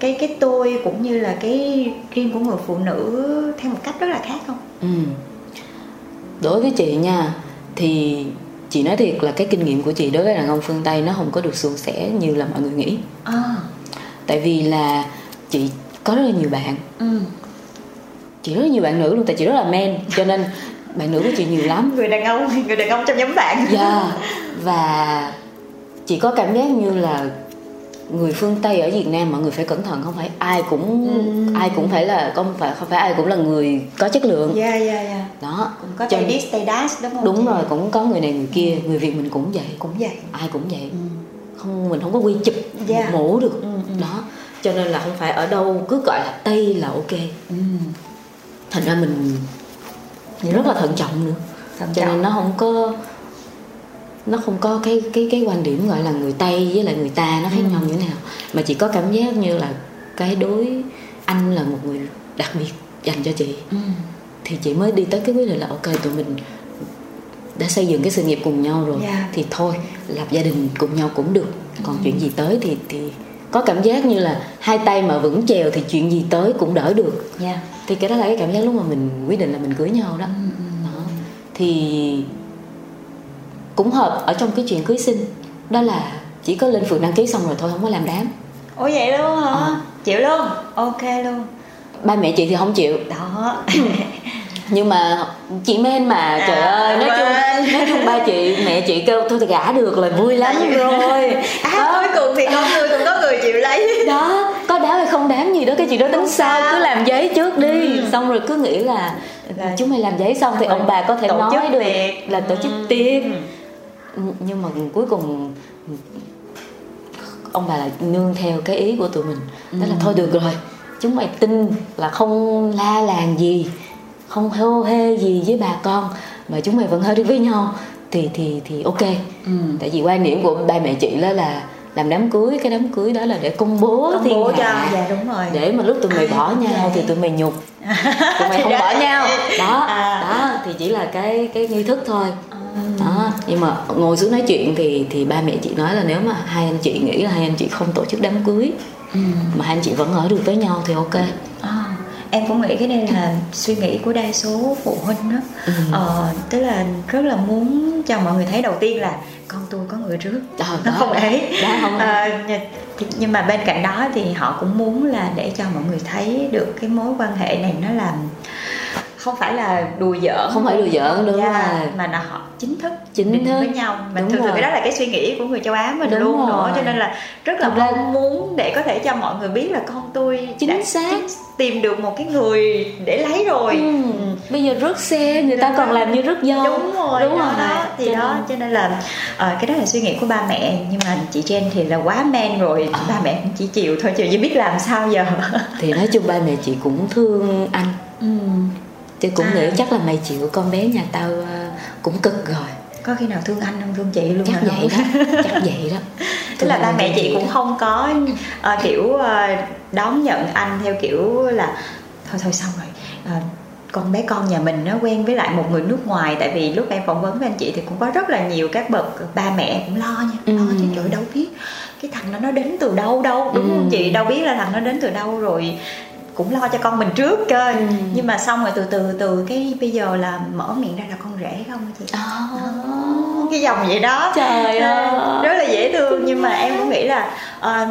[SPEAKER 1] cái cái tôi cũng như là cái riêng của người phụ nữ theo một cách rất là khác không?
[SPEAKER 2] ừ. đối với chị nha thì chị nói thiệt là cái kinh nghiệm của chị đối với đàn ông phương tây nó không có được suôn sẻ như là mọi người nghĩ
[SPEAKER 1] À,
[SPEAKER 2] tại vì là chị có rất là nhiều bạn
[SPEAKER 1] ừ.
[SPEAKER 2] chị rất là nhiều bạn nữ luôn tại chị rất là men cho nên bạn nữ của chị nhiều lắm
[SPEAKER 1] người đàn ông người đàn ông trong nhóm bạn.
[SPEAKER 2] dạ và chị có cảm giác như là người phương tây ở việt nam mọi người phải cẩn thận không phải ai cũng
[SPEAKER 1] Ừm.
[SPEAKER 2] ai cũng phải là không phải không phải ai cũng là người có chất lượng
[SPEAKER 1] Dạ dạ dạ.
[SPEAKER 2] đó
[SPEAKER 1] Cũng có tay dis tay đúng không?
[SPEAKER 2] đúng
[SPEAKER 1] chị?
[SPEAKER 2] rồi cũng có người này người kia người việt mình cũng vậy
[SPEAKER 1] Cũng vậy.
[SPEAKER 2] ai cũng vậy
[SPEAKER 1] Ừ.
[SPEAKER 2] không mình không có quy chụp
[SPEAKER 1] Dạ.
[SPEAKER 2] mổ được
[SPEAKER 1] Ừ, ừ.
[SPEAKER 2] đó cho nên là không phải ở đâu cứ gọi là tây là ok
[SPEAKER 1] Ừ.
[SPEAKER 2] thành ra mình rất là thận trọng nữa
[SPEAKER 1] Thận
[SPEAKER 2] cho
[SPEAKER 1] trọng.
[SPEAKER 2] nên nó không có nó không có cái cái cái quan điểm gọi là người tây với lại người ta nó khác nhau như thế nào mà chỉ có cảm giác như là cái đối anh là một người đặc biệt dành cho chị
[SPEAKER 1] Ừ.
[SPEAKER 2] thì chị mới đi tới cái quyết định là ok tụi mình đã xây dựng cái sự nghiệp cùng nhau rồi
[SPEAKER 1] Dạ.
[SPEAKER 2] thì thôi lập gia đình cùng nhau cũng được còn chuyện gì tới thì thì có cảm giác như là hai tay mà vững chèo thì chuyện gì tới cũng đỡ được
[SPEAKER 1] Dạ.
[SPEAKER 2] thì cái đó là cái cảm giác lúc mà mình quyết định là mình cưới nhau đó,
[SPEAKER 1] Ừ, ừ.
[SPEAKER 2] đó. thì cũng hợp ở trong cái chuyện cưới xin đó là chỉ có lên phường đăng ký xong rồi thôi không có làm đám
[SPEAKER 1] Ủa vậy luôn hả?
[SPEAKER 2] Ờ.
[SPEAKER 1] Chịu luôn. Ok luôn.
[SPEAKER 2] ba mẹ chị thì không chịu
[SPEAKER 1] Đó.
[SPEAKER 2] nhưng mà chị men mà trời
[SPEAKER 1] À,
[SPEAKER 2] ơi nói chung nói chung ba chị mẹ chị kêu thôi thì gả được là vui lắm rồi
[SPEAKER 1] À, cuối cùng thì có người cũng có người chịu lấy.
[SPEAKER 2] đó có đám hay không đám gì đó cái chị đó tính sao cứ làm giấy trước đi
[SPEAKER 1] Ừ.
[SPEAKER 2] xong rồi cứ nghĩ là
[SPEAKER 1] Là-
[SPEAKER 2] chúng mày làm giấy xong thì ông bà có thể
[SPEAKER 1] tổ
[SPEAKER 2] nói
[SPEAKER 1] chức
[SPEAKER 2] được
[SPEAKER 1] tiệc.
[SPEAKER 2] là tổ chức
[SPEAKER 1] Ừ.
[SPEAKER 2] tiệc
[SPEAKER 1] Ừ.
[SPEAKER 2] Ừ, nhưng mà cuối cùng ông bà lại nương theo cái ý của tụi mình đó là thôi được rồi chúng mày tin là không la làng gì không hô hê gì với bà con mà chúng mày vẫn được với nhau thì thì thì ok
[SPEAKER 1] Ừ.
[SPEAKER 2] tại vì quan điểm của ba mẹ chị đó là làm đám cưới cái đám cưới đó là để công bố
[SPEAKER 1] Công
[SPEAKER 2] thiên
[SPEAKER 1] bố cho.
[SPEAKER 2] hạ
[SPEAKER 1] Dạ đúng rồi.
[SPEAKER 2] để mà lúc tụi mày bỏ
[SPEAKER 1] cũng
[SPEAKER 2] nhau
[SPEAKER 1] vậy.
[SPEAKER 2] thì tụi mày nhục tụi mày không bỏ nhau đó
[SPEAKER 1] À.
[SPEAKER 2] đó thì chỉ là cái cái nghi thức thôi đó nhưng mà ngồi xuống nói chuyện thì thì ba mẹ chị nói là nếu mà hai anh chị nghĩ là hai anh chị không tổ chức đám cưới
[SPEAKER 1] Ừ.
[SPEAKER 2] mà hai anh chị vẫn ở được với nhau thì ok
[SPEAKER 1] À, em cũng nghĩ cái này là suy nghĩ của đa số phụ huynh đó
[SPEAKER 2] Ừ.
[SPEAKER 1] ờ, tức là rất là muốn cho mọi người thấy đầu tiên là con tôi có người trước
[SPEAKER 2] Ờ,
[SPEAKER 1] nó
[SPEAKER 2] đó.
[SPEAKER 1] không ấy
[SPEAKER 2] Đó, không.
[SPEAKER 1] Ờ, nh- nhưng mà bên cạnh đó thì họ cũng muốn là để cho mọi người thấy được cái mối quan hệ này nó làm không phải là đùa giỡn
[SPEAKER 2] Không phải đùa giỡn, đúng
[SPEAKER 1] Dạ,
[SPEAKER 2] rồi.
[SPEAKER 1] mà là họ chính thức
[SPEAKER 2] Chính
[SPEAKER 1] đến
[SPEAKER 2] thức.
[SPEAKER 1] với nhau mà
[SPEAKER 2] Đúng
[SPEAKER 1] thường thường cái đó là cái suy nghĩ của người châu Á mình
[SPEAKER 2] Đúng
[SPEAKER 1] luôn nữa
[SPEAKER 2] rồi.
[SPEAKER 1] cho nên là rất là
[SPEAKER 2] Thật ra-
[SPEAKER 1] mong muốn để có thể cho mọi người biết là con tôi
[SPEAKER 2] Chính
[SPEAKER 1] đã
[SPEAKER 2] xác.
[SPEAKER 1] tìm được một cái người để lấy rồi
[SPEAKER 2] ừ. bây giờ rước xe người ta còn làm như rước dâu
[SPEAKER 1] đúng rồi
[SPEAKER 2] đúng
[SPEAKER 1] đó,
[SPEAKER 2] rồi
[SPEAKER 1] đó. thì
[SPEAKER 2] Cho
[SPEAKER 1] đó
[SPEAKER 2] nên-
[SPEAKER 1] cho nên là ờ, cái đó là suy nghĩ của ba mẹ nhưng mà chị Jen thì là quá men rồi
[SPEAKER 2] À.
[SPEAKER 1] ba mẹ cũng chỉ chịu thôi chứ chỉ biết làm sao giờ
[SPEAKER 2] thì nói chung ba mẹ chị cũng thương anh
[SPEAKER 1] ừ.
[SPEAKER 2] Chứ cũng
[SPEAKER 1] À.
[SPEAKER 2] nghĩ chắc là mày chịu con bé nhà tao ờ, cũng cực rồi
[SPEAKER 1] có khi nào thương anh không thương chị luôn
[SPEAKER 2] chắc vậy
[SPEAKER 1] không?
[SPEAKER 2] đó chắc vậy đó
[SPEAKER 1] tức là ba mẹ chị cũng
[SPEAKER 2] đó.
[SPEAKER 1] không có ờ, kiểu ờ, đón nhận anh theo kiểu là thôi thôi xong rồi ờ, con bé con nhà mình nó quen với lại một người nước ngoài tại vì lúc em phỏng vấn với anh chị thì cũng có rất là nhiều các bậc ba mẹ cũng lo nha lo
[SPEAKER 2] Ừ.
[SPEAKER 1] chứ trời đâu biết cái thằng đó nó đến từ đâu đâu đúng không
[SPEAKER 2] Ừ.
[SPEAKER 1] chị đâu biết là thằng nó đến từ đâu rồi cũng lo cho con mình trước cơ
[SPEAKER 2] Ừ.
[SPEAKER 1] nhưng mà xong rồi từ từ từ cái bây giờ là mở miệng ra là con rể không chị
[SPEAKER 2] oh.
[SPEAKER 1] cái dòng vậy đó
[SPEAKER 2] Trời ơi.
[SPEAKER 1] rất là dễ thương nhưng mà em cũng nghĩ là ờ,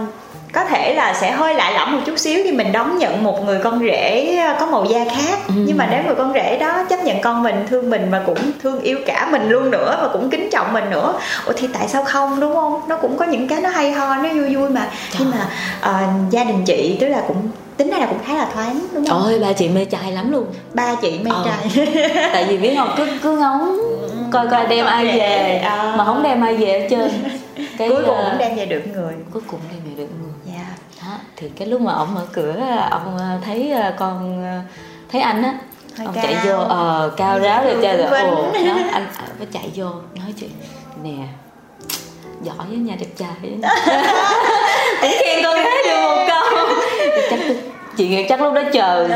[SPEAKER 1] có thể là sẽ hơi lạ lẫm một chút xíu khi mình đón nhận một người con rể có màu da khác.
[SPEAKER 2] Ừ.
[SPEAKER 1] nhưng mà nếu người con rể đó chấp nhận con mình thương mình và cũng thương yêu cả mình luôn nữa và cũng kính trọng mình nữa ủa thì tại sao không đúng không? Nó cũng có những cái nó hay ho nó vui vui mà. Nhưng mà ờ, gia đình chị tức là cũng tính ra là cũng khá là thoáng đúng không?
[SPEAKER 2] Ôi ba chị mê trai lắm luôn.
[SPEAKER 1] Ba chị mê
[SPEAKER 2] Ờ.
[SPEAKER 1] trai.
[SPEAKER 2] Tại vì biết không cứ cứ ngóng coi coi đem ai về.
[SPEAKER 1] Ờ.
[SPEAKER 2] mà không đem ai về hết trơn. Cái
[SPEAKER 1] cuối cùng
[SPEAKER 2] ờ,
[SPEAKER 1] cũng đem về được người.
[SPEAKER 2] cuối cùng đem về được người thì cái lúc mà ông mở cửa ông ờ, thấy ờ, con ờ, thấy anh á
[SPEAKER 1] Hơi
[SPEAKER 2] ông
[SPEAKER 1] cao.
[SPEAKER 2] chạy vô ờ cao ráo rồi chơi rồi ồ đó anh mới chạy vô nói chuyện nè giỏi với nhà đẹp trai cũng khen con gái được một câu. Chắc chị chắc lúc đó chờ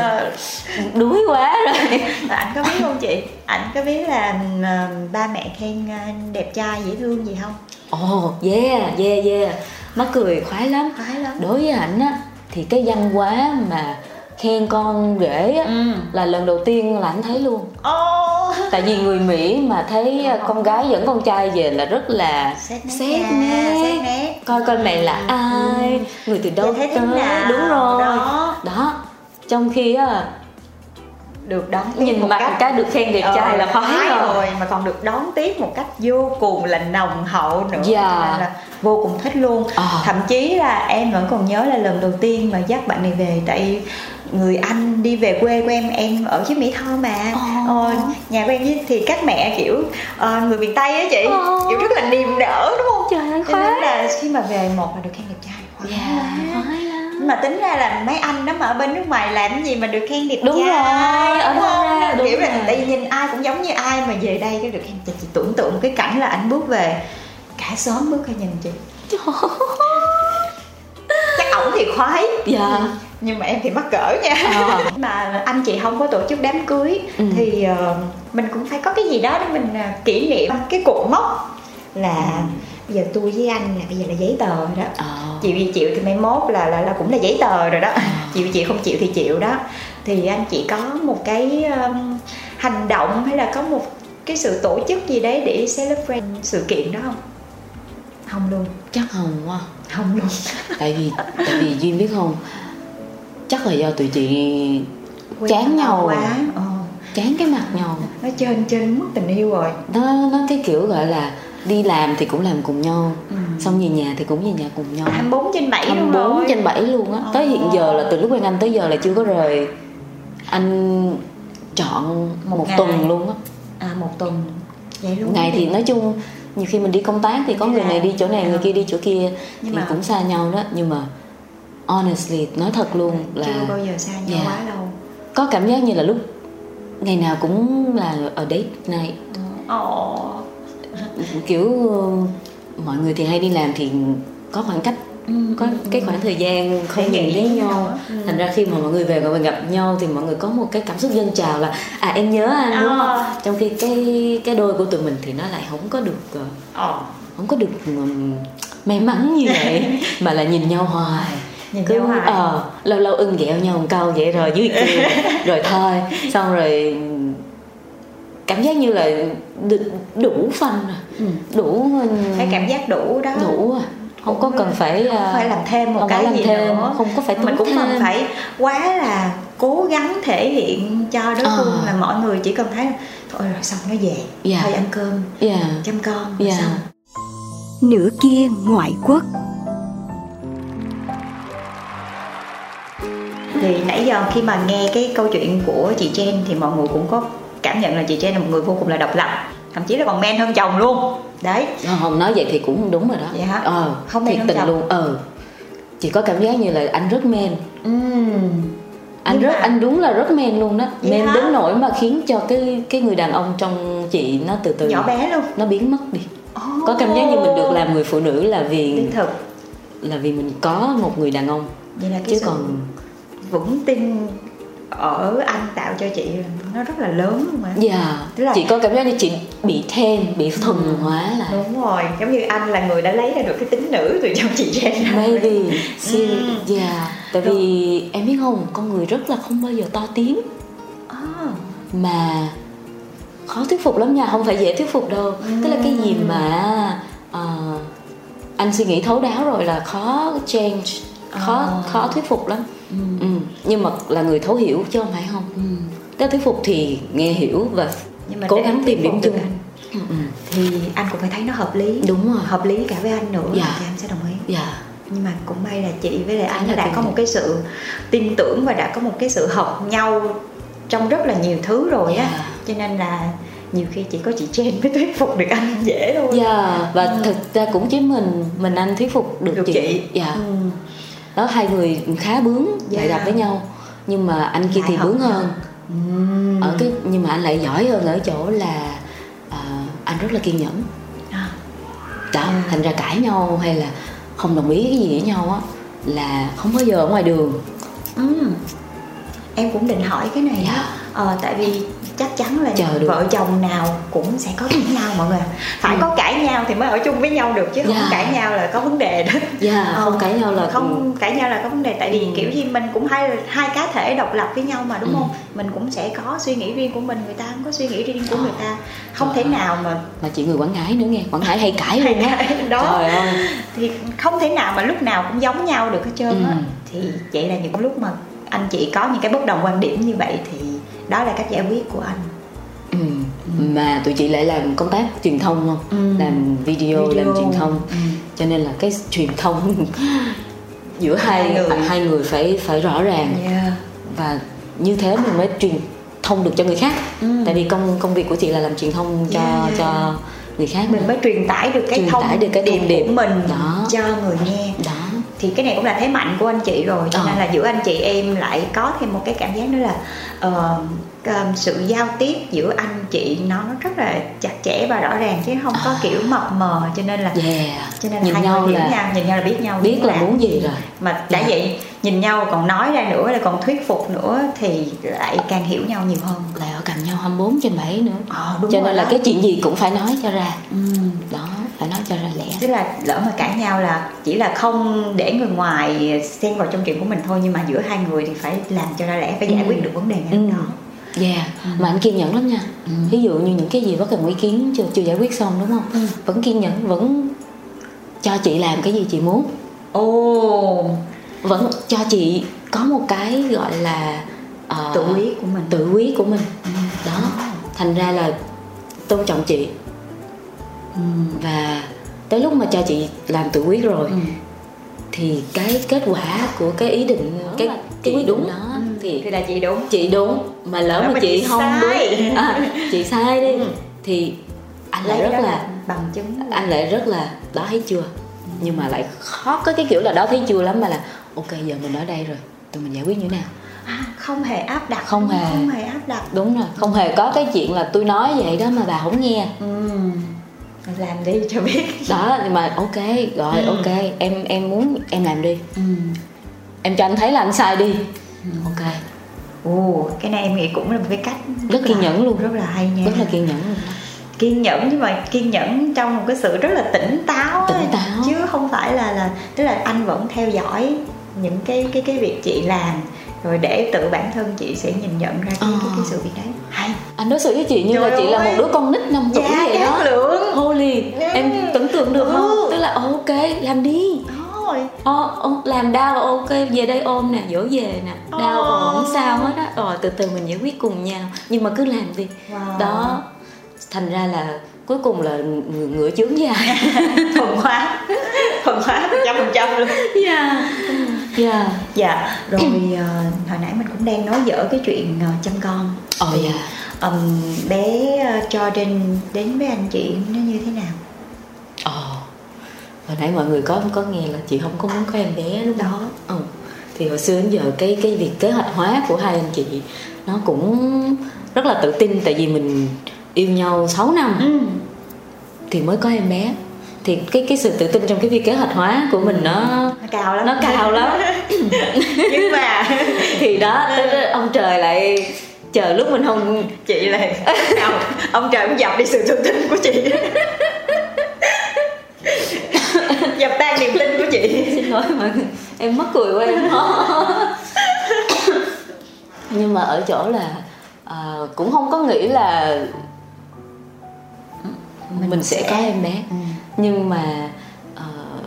[SPEAKER 2] đuối quá rồi.
[SPEAKER 1] Và ảnh có biết không chị? Ảnh có biết là ba mẹ khen đẹp trai dễ thương gì không?
[SPEAKER 2] Ồ yeah yeah yeah mắc cười khoái lắm.
[SPEAKER 1] Khoái lắm.
[SPEAKER 2] Đối với ảnh á thì cái văn hóa mà khen con rể á
[SPEAKER 1] ừ.
[SPEAKER 2] là lần đầu tiên là anh thấy luôn.
[SPEAKER 1] Ô
[SPEAKER 2] tại vì người mỹ mà thấy con gái dẫn con trai về là rất là
[SPEAKER 1] xét nét
[SPEAKER 2] coi coi mẹ là ai người từ đâu tới. đúng rồi.
[SPEAKER 1] Đó.
[SPEAKER 2] đó. Trong khi á
[SPEAKER 1] được đón tiếp
[SPEAKER 2] Nhìn
[SPEAKER 1] một
[SPEAKER 2] mặt
[SPEAKER 1] cách
[SPEAKER 2] cái được khen đẹp trai
[SPEAKER 1] Ờ,
[SPEAKER 2] là khoái rồi.
[SPEAKER 1] mà còn được đón tiếp một cách vô cùng là nồng hậu nữa
[SPEAKER 2] Dạ.
[SPEAKER 1] Cho nên là vô cùng thích luôn
[SPEAKER 2] Ờ.
[SPEAKER 1] thậm chí là em vẫn còn nhớ là lần đầu tiên mà dắt bạn này về tại người anh đi về quê của em em ở dưới mỹ tho mà
[SPEAKER 2] Ờ.
[SPEAKER 1] ờ, nhà của em thì các mẹ kiểu ờ, người miền tây á chị
[SPEAKER 2] Ờ.
[SPEAKER 1] kiểu rất là niềm nở đúng không
[SPEAKER 2] trời ơi
[SPEAKER 1] cho nên
[SPEAKER 2] khoái
[SPEAKER 1] là khi mà về một là được khen đẹp trai khoái
[SPEAKER 2] dạ
[SPEAKER 1] quá.
[SPEAKER 2] khoái lắm
[SPEAKER 1] mà tính ra là mấy anh đó mà ở bên nước ngoài làm cái gì mà được khen đẹp
[SPEAKER 2] Đúng
[SPEAKER 1] trai
[SPEAKER 2] rồi, ở
[SPEAKER 1] đúng không?
[SPEAKER 2] ra, đúng
[SPEAKER 1] kiểu là
[SPEAKER 2] rồi.
[SPEAKER 1] tại vì nhìn ai cũng giống như ai mà về đây cái được khen chị, chị tưởng tượng một cái cảnh là anh bước về cả xóm bước ra nhìn chị chắc ổng thì khoái
[SPEAKER 2] dạ
[SPEAKER 1] nhưng mà em thì mắc cỡ nha
[SPEAKER 2] Ờ.
[SPEAKER 1] mà anh chị không có tổ chức đám cưới
[SPEAKER 2] Ừ.
[SPEAKER 1] thì ờ, mình cũng phải có cái gì đó để mình ờ, kỷ niệm cái cột mốc là bây giờ tôi với anh là bây giờ là giấy tờ rồi đó.
[SPEAKER 2] Ờ.
[SPEAKER 1] chịu gì chịu thì mai mốt là là, là cũng là giấy tờ rồi đó. Chịu chịu không chịu thì chịu đó. Thì anh chị có một cái um, hành động hay là có một cái sự tổ chức gì đấy để celebrate sự kiện đó không? Không luôn.
[SPEAKER 2] Chắc không quá.
[SPEAKER 1] Không luôn.
[SPEAKER 2] Tại vì tại vì duyên biết không chắc là do tụi chị
[SPEAKER 1] Quen
[SPEAKER 2] chán nhau
[SPEAKER 1] quá. ờ.
[SPEAKER 2] chán cái mặt nhau.
[SPEAKER 1] Nó trên trên mất tình yêu rồi.
[SPEAKER 2] Nó nó cái kiểu gọi là đi làm thì cũng làm cùng nhau
[SPEAKER 1] Ừ.
[SPEAKER 2] xong về nhà thì cũng về nhà cùng nhau.
[SPEAKER 1] 24 trên 7 luôn
[SPEAKER 2] 24
[SPEAKER 1] rồi.
[SPEAKER 2] trên 7 luôn á. Tới hiện giờ là từ lúc quen anh tới giờ là chưa có rời. Anh chọn
[SPEAKER 1] Một
[SPEAKER 2] một,
[SPEAKER 1] ngày.
[SPEAKER 2] tuần luôn á.
[SPEAKER 1] À một tuần. Vậy luôn.
[SPEAKER 2] Ngày thì nói chung nhiều khi mình đi công tác thì có người này đi chỗ này người
[SPEAKER 1] Ờ.
[SPEAKER 2] kia đi chỗ kia
[SPEAKER 1] Nhưng
[SPEAKER 2] thì
[SPEAKER 1] mà-
[SPEAKER 2] cũng xa nhau đó. Nhưng mà honestly nói thật luôn là
[SPEAKER 1] chưa bao giờ xa nhau
[SPEAKER 2] Dạ.
[SPEAKER 1] quá lâu
[SPEAKER 2] có cảm giác như là lúc ngày nào cũng là ở date night.
[SPEAKER 1] Ồ
[SPEAKER 2] kiểu ờ, mọi người thì hay đi làm thì có khoảng cách có cái khoảng thời gian không nhìn thấy nhau.
[SPEAKER 1] Ừ.
[SPEAKER 2] thành ra khi mà mọi người về và gặp nhau thì mọi người có một cái cảm xúc dâng trào là à em nhớ anh đúng
[SPEAKER 1] Ờ.
[SPEAKER 2] không trong khi cái cái đôi của tụi mình thì nó lại không có được ờ, không có được may mắn như vậy mà là nhìn nhau hoài
[SPEAKER 1] Nhìn
[SPEAKER 2] cứ
[SPEAKER 1] nhau hoài.
[SPEAKER 2] ờ lâu lâu ưng ghẹo nhau một câu vậy rồi dưới kia rồi thôi xong rồi cảm giác như là đủ phân rồi đủ
[SPEAKER 1] cái cảm giác đủ đó
[SPEAKER 2] đủ à không có cần phải
[SPEAKER 1] không
[SPEAKER 2] à,
[SPEAKER 1] phải làm thêm một
[SPEAKER 2] không
[SPEAKER 1] cái
[SPEAKER 2] làm
[SPEAKER 1] gì
[SPEAKER 2] thêm,
[SPEAKER 1] nữa
[SPEAKER 2] không có phải
[SPEAKER 1] mình cũng không
[SPEAKER 2] thêm.
[SPEAKER 1] phải quá là cố gắng thể hiện cho đối
[SPEAKER 2] Ờ.
[SPEAKER 1] phương là mọi người chỉ cần thấy thôi rồi xong nó về
[SPEAKER 2] Dạ.
[SPEAKER 1] thôi ăn cơm
[SPEAKER 2] yeah.
[SPEAKER 1] chăm con rồi
[SPEAKER 2] Dạ.
[SPEAKER 1] xong
[SPEAKER 3] nửa kia ngoại quốc
[SPEAKER 1] thì nãy giờ khi mà nghe cái câu chuyện của chị Jen thì mọi người cũng có cảm nhận là chị Jen là một người vô cùng là độc lập thậm chí là còn men hơn chồng luôn đấy
[SPEAKER 2] Ờ, không nói vậy thì cũng đúng rồi đó
[SPEAKER 1] Vậy hả?
[SPEAKER 2] ờ
[SPEAKER 1] Không
[SPEAKER 2] thiệt tình
[SPEAKER 1] chồng?
[SPEAKER 2] luôn ờ chỉ có cảm giác như là anh rất men
[SPEAKER 1] Ừm.
[SPEAKER 2] anh
[SPEAKER 1] Nhưng
[SPEAKER 2] rất
[SPEAKER 1] mà-
[SPEAKER 2] anh đúng là rất men luôn đó
[SPEAKER 1] Vậy
[SPEAKER 2] men
[SPEAKER 1] hả?
[SPEAKER 2] đến nỗi mà khiến cho cái cái người đàn ông trong chị nó từ từ
[SPEAKER 1] nhỏ bé luôn
[SPEAKER 2] nó biến mất đi
[SPEAKER 1] oh.
[SPEAKER 2] có cảm giác như mình được làm người phụ nữ là vì
[SPEAKER 1] thực
[SPEAKER 2] là vì mình có một người đàn ông
[SPEAKER 1] vậy là cái
[SPEAKER 2] chứ
[SPEAKER 1] sự
[SPEAKER 2] còn
[SPEAKER 1] vững tin ở anh tạo cho chị nó rất là lớn luôn mà
[SPEAKER 2] dạ.
[SPEAKER 1] Tức là-
[SPEAKER 2] chị có cảm giác như chị bị thêm bị thuần hóa lại
[SPEAKER 1] đúng rồi giống như anh là người đã lấy ra được cái tính nữ từ trong chị ra
[SPEAKER 2] maybe. See
[SPEAKER 1] Ừ.
[SPEAKER 2] dạ. Tại vì em biết không con người rất là không bao giờ to tiếng.
[SPEAKER 1] À,
[SPEAKER 2] mà khó thuyết phục lắm nha không phải dễ thuyết phục đâu. Tức là cái gì mà ờ, anh suy nghĩ thấu đáo rồi là khó change khó
[SPEAKER 1] À.
[SPEAKER 2] khó thuyết phục lắm ừ. nhưng mà là người thấu hiểu chứ không phải không ừ. Là thuyết phục thì nghe hiểu và
[SPEAKER 1] nhưng mà
[SPEAKER 2] cố gắng tìm điểm chung
[SPEAKER 1] anh,
[SPEAKER 2] ừ. ừ.
[SPEAKER 1] thì anh cũng phải thấy nó hợp lý
[SPEAKER 2] Đúng rồi.
[SPEAKER 1] hợp lý cả với anh nữa
[SPEAKER 2] Dạ.
[SPEAKER 1] thì anh sẽ đồng ý
[SPEAKER 2] dạ
[SPEAKER 1] nhưng mà cũng may là chị với lại anh đã có một cái sự tin tưởng và đã có một cái sự hợp nhau trong rất là nhiều thứ rồi á
[SPEAKER 2] Dạ.
[SPEAKER 1] cho nên là nhiều khi chỉ có chị Jen mới thuyết phục được anh dễ thôi
[SPEAKER 2] dạ và thực ra cũng chỉ mình mình anh thuyết phục được,
[SPEAKER 1] được
[SPEAKER 2] chị, dạ
[SPEAKER 1] Ừ.
[SPEAKER 2] đó hai người khá bướng
[SPEAKER 1] Dạ.
[SPEAKER 2] lại gặp với nhau nhưng mà anh kia
[SPEAKER 1] Lại
[SPEAKER 2] thì bướng hơn
[SPEAKER 1] Ừm.
[SPEAKER 2] ở cái nhưng mà anh lại giỏi hơn ở chỗ là à, anh rất là kiên nhẫn
[SPEAKER 1] À,
[SPEAKER 2] đó
[SPEAKER 1] À.
[SPEAKER 2] thành ra cãi nhau hay là không đồng ý cái gì với nhau á là không bao giờ ở ngoài đường
[SPEAKER 1] ừm. em cũng định hỏi cái này á
[SPEAKER 2] Dạ.
[SPEAKER 1] ờ, tại vì chắc chắn là
[SPEAKER 2] Chờ được.
[SPEAKER 1] vợ chồng nào cũng sẽ có cãi nhau mọi người phải có cãi nhau thì mới ở chung với nhau được chứ không
[SPEAKER 2] Ừ. Dạ.
[SPEAKER 1] cãi nhau là có vấn đề đó
[SPEAKER 2] dạ
[SPEAKER 1] Ờ,
[SPEAKER 2] không cãi nhau là
[SPEAKER 1] không cãi nhau là có vấn đề tại vì
[SPEAKER 2] Ừ.
[SPEAKER 1] kiểu gì mình cũng hai hai cá thể độc lập với nhau mà đúng
[SPEAKER 2] Ừ.
[SPEAKER 1] không mình cũng sẽ có suy nghĩ riêng của mình người ta không có suy nghĩ riêng của
[SPEAKER 2] Ờ.
[SPEAKER 1] người ta không
[SPEAKER 2] Ờ.
[SPEAKER 1] thể nào mà
[SPEAKER 2] mà chị người quảng ngãi nữa nghe quảng ngãi hay cãi luôn á
[SPEAKER 1] đó
[SPEAKER 2] trời ơi
[SPEAKER 1] thì không thể nào mà lúc nào cũng giống nhau được hết trơn á
[SPEAKER 2] Ừ.
[SPEAKER 1] thì vậy là những lúc mà anh chị có những cái bất đồng quan điểm như vậy thì đó là cách giải quyết của anh
[SPEAKER 2] ừ. mà tụi chị lại làm công tác truyền thông không
[SPEAKER 1] Ừ.
[SPEAKER 2] làm video,
[SPEAKER 1] Video.
[SPEAKER 2] làm truyền thông
[SPEAKER 1] Ừ.
[SPEAKER 2] cho nên là cái truyền thông giữa hai
[SPEAKER 1] Hai người.
[SPEAKER 2] hai người phải phải rõ ràng
[SPEAKER 1] Yeah.
[SPEAKER 2] và như thế mình mới truyền thông được cho người khác
[SPEAKER 1] Ừ.
[SPEAKER 2] tại vì công công việc của chị là làm truyền thông cho
[SPEAKER 1] Yeah,
[SPEAKER 2] cho người khác
[SPEAKER 1] mình mới truyền tải được cái
[SPEAKER 2] Truyền
[SPEAKER 1] thông
[SPEAKER 2] tải được cái thông điệp.
[SPEAKER 1] của mình
[SPEAKER 2] Đó.
[SPEAKER 1] cho người nghe
[SPEAKER 2] đó
[SPEAKER 1] thì cái này cũng là thế mạnh của anh chị rồi cho
[SPEAKER 2] Ờ.
[SPEAKER 1] nên là giữa anh chị em lại có thêm một cái cảm giác nữa là um, sự giao tiếp giữa anh chị nó rất là chặt chẽ và rõ ràng chứ không có
[SPEAKER 2] À.
[SPEAKER 1] kiểu mập mờ cho nên là
[SPEAKER 2] yeah
[SPEAKER 1] cho nên là
[SPEAKER 2] nhìn
[SPEAKER 1] hai
[SPEAKER 2] nhau
[SPEAKER 1] người hiểu
[SPEAKER 2] là
[SPEAKER 1] nhau nhìn nhau là biết nhau
[SPEAKER 2] biết là muốn gì rồi
[SPEAKER 1] mà đã
[SPEAKER 2] Dạ.
[SPEAKER 1] vậy nhìn nhau còn nói ra nữa là còn thuyết phục nữa thì lại càng hiểu nhau nhiều hơn
[SPEAKER 2] lại ở cạnh nhau 24 trên 7 nữa
[SPEAKER 1] ờ, đúng
[SPEAKER 2] cho
[SPEAKER 1] rồi
[SPEAKER 2] nên là
[SPEAKER 1] đó.
[SPEAKER 2] cái chuyện gì cũng phải nói cho ra
[SPEAKER 1] ừ.
[SPEAKER 2] đó phải nói cho ra lẽ.
[SPEAKER 1] Tức là lỡ mà cãi nhau là chỉ là không để người ngoài xen vào trong chuyện của mình thôi nhưng mà giữa hai người thì phải làm cho ra lẽ phải giải
[SPEAKER 2] Ừ.
[SPEAKER 1] quyết được vấn đề ngay
[SPEAKER 2] Ừ.
[SPEAKER 1] lúc đó.
[SPEAKER 2] Yeah, mà anh kiên nhẫn lắm nha. Ví dụ như những cái gì bất cần ý kiến chưa chưa giải quyết xong đúng không?
[SPEAKER 1] Ừ.
[SPEAKER 2] Vẫn kiên nhẫn, vẫn cho chị làm cái gì chị muốn.
[SPEAKER 1] Ồ.
[SPEAKER 2] Vẫn cho chị có một cái gọi là ờ,
[SPEAKER 1] tự quyết của mình.
[SPEAKER 2] tự quyết của mình. Đó, thành ra là tôn trọng chị
[SPEAKER 1] ừ.
[SPEAKER 2] Và tới lúc mà cho chị làm tự quyết rồi
[SPEAKER 1] Ừ.
[SPEAKER 2] Thì cái kết quả của cái ý định, cái, cái quyết định đó
[SPEAKER 1] Ừ.
[SPEAKER 2] thì
[SPEAKER 1] thì là chị đúng
[SPEAKER 2] chị đúng mà lỡ mà
[SPEAKER 1] mà
[SPEAKER 2] chị,
[SPEAKER 1] chị
[SPEAKER 2] không
[SPEAKER 1] sai.
[SPEAKER 2] đúng à, chị sai đi
[SPEAKER 1] Ừ.
[SPEAKER 2] thì anh lại
[SPEAKER 1] lấy
[SPEAKER 2] rất là
[SPEAKER 1] bằng chứng
[SPEAKER 2] anh lại rất là đó thấy chưa nhưng mà lại khó có cái kiểu là đó thấy chưa lắm mà là ok giờ mình ở đây rồi tụi mình giải quyết như thế nào
[SPEAKER 1] à, không hề áp đặt
[SPEAKER 2] Không hề.
[SPEAKER 1] không hề áp đặt
[SPEAKER 2] đúng rồi không hề có cái chuyện là tôi nói vậy đó mà bà không nghe
[SPEAKER 1] ừ. Làm đi cho biết
[SPEAKER 2] đó nhưng mà ok rồi
[SPEAKER 1] Ừ.
[SPEAKER 2] ok em em muốn em làm đi
[SPEAKER 1] ừ.
[SPEAKER 2] em cho anh thấy là anh sai đi ok
[SPEAKER 1] ồ cái này em nghĩ cũng là một cái cách
[SPEAKER 2] Rất kiên
[SPEAKER 1] là-
[SPEAKER 2] nhẫn luôn.
[SPEAKER 1] rất là hay nha
[SPEAKER 2] rất là kiên nhẫn luôn
[SPEAKER 1] kiên nhẫn nhưng mà kiên nhẫn trong một cái sự rất là tỉnh táo.
[SPEAKER 2] Tỉnh táo.
[SPEAKER 1] chứ không phải là là tức là anh vẫn theo dõi những cái cái cái việc chị làm rồi để tự bản thân chị sẽ nhìn nhận ra cái
[SPEAKER 2] Ờ.
[SPEAKER 1] cái, cái sự việc đấy. Hay.
[SPEAKER 2] Anh đối xử với chị như
[SPEAKER 1] Trời
[SPEAKER 2] là chị là một đứa con nít năm tuổi
[SPEAKER 1] dạ
[SPEAKER 2] vậy đó.
[SPEAKER 1] lượng
[SPEAKER 2] Holy,
[SPEAKER 1] Ừ.
[SPEAKER 2] em tưởng tượng được không?
[SPEAKER 1] Ừ.
[SPEAKER 2] Tức là ờ, ok, làm đi.
[SPEAKER 1] Rồi.
[SPEAKER 2] Ờ, ờ, làm đau ok, về đây ôm nè, dỗ về nè Đau
[SPEAKER 1] Ờ.
[SPEAKER 2] ờ, không sao hết á. Rồi từ từ mình giải quyết cùng nhau Nhưng mà cứ làm đi.
[SPEAKER 1] Wow.
[SPEAKER 2] Đó, thành ra là cuối cùng là ngựa, ngựa chướng dài
[SPEAKER 1] thuần hóa. Thuần hóa một trăm phần trăm luôn.
[SPEAKER 2] Dạ Dạ.
[SPEAKER 1] Dạ rồi ờ, hồi nãy mình cũng đang nói dở cái chuyện ờ, chăm con. Thì,
[SPEAKER 2] dạ.
[SPEAKER 1] ừm, bé ờ, Jordan đến với anh chị nó như thế nào?
[SPEAKER 2] Ồ Hồi nãy mọi người có có nghe là chị không có muốn có em bé lúc đó. ừ. Thì hồi xưa đến giờ cái cái việc kế hoạch hóa của hai anh chị Nó cũng rất là tự tin Tại vì mình yêu nhau 6 năm.
[SPEAKER 1] Ừ.
[SPEAKER 2] thì mới có em bé thì cái cái sự tự tin trong cái việc kế hoạch hóa của mình nó
[SPEAKER 1] nó cao lắm.
[SPEAKER 2] nó cao lắm.
[SPEAKER 1] Nhưng mà
[SPEAKER 2] thì đó ông trời lại chờ lúc mình không
[SPEAKER 1] chị là nào ông trời cũng dập đi sự tự tin của chị. Dập tan niềm tin của chị.
[SPEAKER 2] Xin lỗi mọi người em mất cười quá em nhưng mà ở chỗ là à, cũng không có nghĩ là mình, mình sẽ, sẽ có em bé. Ừ. nhưng mà uh,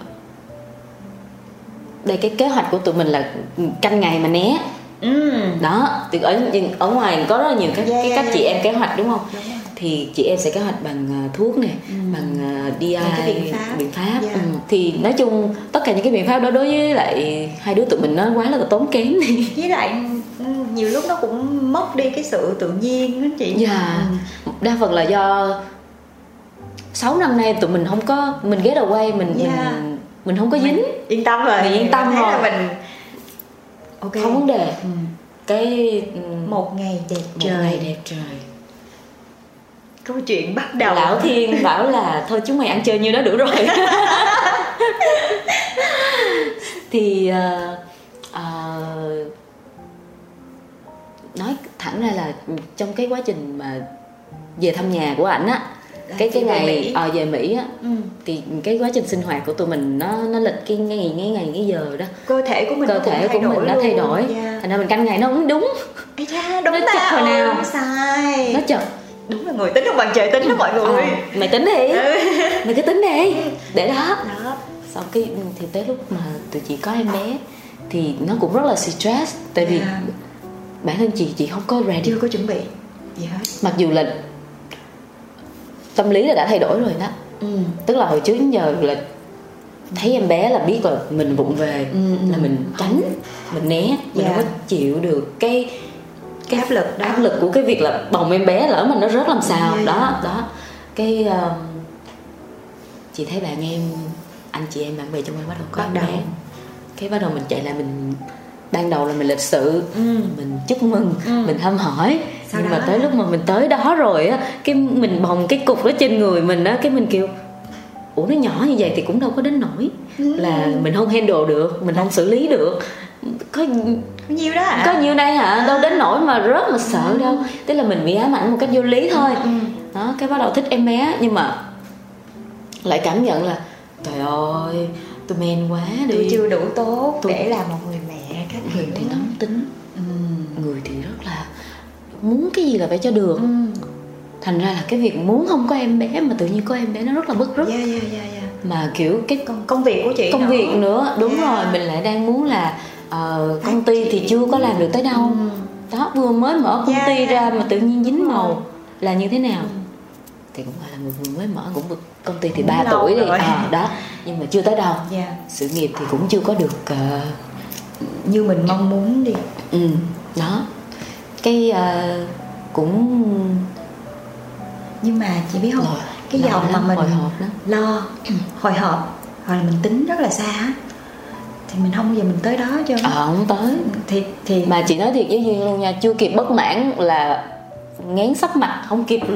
[SPEAKER 2] đây cái kế hoạch của tụi mình là canh ngày mà né ừ. đó thì ở ở ngoài có rất là nhiều các yeah, cái cách yeah, chị yeah. em kế hoạch đúng không đúng thì chị em sẽ kế hoạch bằng uh, thuốc này ừ. bằng uh, DI cái biện pháp, biện pháp. Yeah. Ừ. thì nói chung tất cả những cái biện pháp đó đối với lại hai đứa tụi mình nó quá là tốn kém
[SPEAKER 1] với lại ừ, nhiều lúc nó cũng mất đi cái sự tự nhiên đó chị
[SPEAKER 2] dạ ừ. đa phần là do 6 năm nay tụi mình không có mình ghé đầu quay mình yeah. mình mình không có dính. mình
[SPEAKER 1] yên tâm rồi.
[SPEAKER 2] Mình yên tâm rồi.
[SPEAKER 1] mình
[SPEAKER 2] ok. Không vấn đề. Ừ. cái
[SPEAKER 1] ừ, một ngày đẹp
[SPEAKER 2] một trời ngày đẹp trời.
[SPEAKER 1] Câu chuyện bắt đầu.
[SPEAKER 2] Lão thiên bảo là thôi chúng mày ăn chơi như đó đủ rồi. Thì uh, uh, nói thẳng ra là trong cái quá trình mà về thăm nhà của ảnh á cái cái ngày Mỹ. À, về Mỹ á ừ. thì cái quá trình sinh hoạt của tụi mình nó nó lịch cái ngày ngày ngày cái giờ đó.
[SPEAKER 1] Cơ thể của mình
[SPEAKER 2] cơ thể của mình nó thay đổi. yeah. Dạ. thành ra mình canh ngày nó không đúng.
[SPEAKER 1] Cha, đúng nó chật hồi nào? sai.
[SPEAKER 2] Nó chật
[SPEAKER 1] đúng là người tính không bằng trời tính đó mọi người. À,
[SPEAKER 2] mày tính đi. Ừ. mày cứ tính đi. Để đó. Đó. Sau cái thì tới lúc mà tụi chị có em bé thì nó cũng rất là stress. Tại vì yeah. Dạ. bản thân chị chị không có ready.
[SPEAKER 1] Chưa có chuẩn bị. Gì hết.
[SPEAKER 2] Mặc dù là tâm lý là đã thay đổi rồi đó ừ. tức là hồi trước giờ là thấy em bé là biết là mình vụng về ừ, ừ. là mình tránh mình né mình yeah. không có chịu được cái
[SPEAKER 1] cái áp lực đó.
[SPEAKER 2] áp lực của cái việc là bồng em bé lỡ mà nó rớt làm sao yeah, đó yeah. đó cái um, chị thấy bạn em anh chị em bạn bè trong quán bắt đầu có bắt em bé cái bắt đầu mình chạy lại mình ban đầu là mình lịch sự ừ. mình chúc mừng ừ. mình thăm hỏi Sau nhưng mà tới lúc mà mình tới đó rồi á cái mình bồng cái cục đó trên người mình á cái mình kêu ủa nó nhỏ như vậy thì cũng đâu có đến nổi ừ. là mình không handle được mình không xử lý được có
[SPEAKER 1] nhiêu đó hả
[SPEAKER 2] có nhiêu đây hả à. đâu đến nổi mà rất là sợ ừ. đâu tức là mình bị ám ảnh một cách vô lý thôi ừ. đó cái bắt đầu thích em bé nhưng mà lại cảm nhận là trời ơi tôi men quá đi
[SPEAKER 1] tôi chưa đủ tốt tôi... để làm một người
[SPEAKER 2] thì nóng tính ừ. người thì rất là muốn cái gì là phải cho được ừ. thành ra là cái việc muốn không có em bé mà tự nhiên có em bé nó rất là bức rứt
[SPEAKER 1] yeah, yeah, yeah, yeah.
[SPEAKER 2] mà kiểu cái
[SPEAKER 1] công, công việc của chị
[SPEAKER 2] công nữa. việc nữa đúng yeah. rồi mình lại đang muốn là uh, công ty thì chưa có làm được tới đâu ừ. đó vừa mới mở công yeah. ty ra mà tự nhiên dính màu là như thế nào ừ. thì cũng phải là người mới mở cũng công ty thì ba tuổi đi à, đó nhưng mà chưa tới đâu yeah. sự nghiệp thì cũng chưa có được uh,
[SPEAKER 1] như mình mong muốn đi.
[SPEAKER 2] Ừ đó. Cái uh, cũng
[SPEAKER 1] nhưng mà chị biết không? Rồi, cái dòng mà mình hồi hộp đó. lo hồi hộp hoặc là mình tính rất là xa thì mình không bao giờ mình tới đó cho
[SPEAKER 2] ờ à, không tới. Thì thì mà chị nói thiệt với duyên luôn nha chưa kịp bất mãn là ngán sắp mặt không kịp.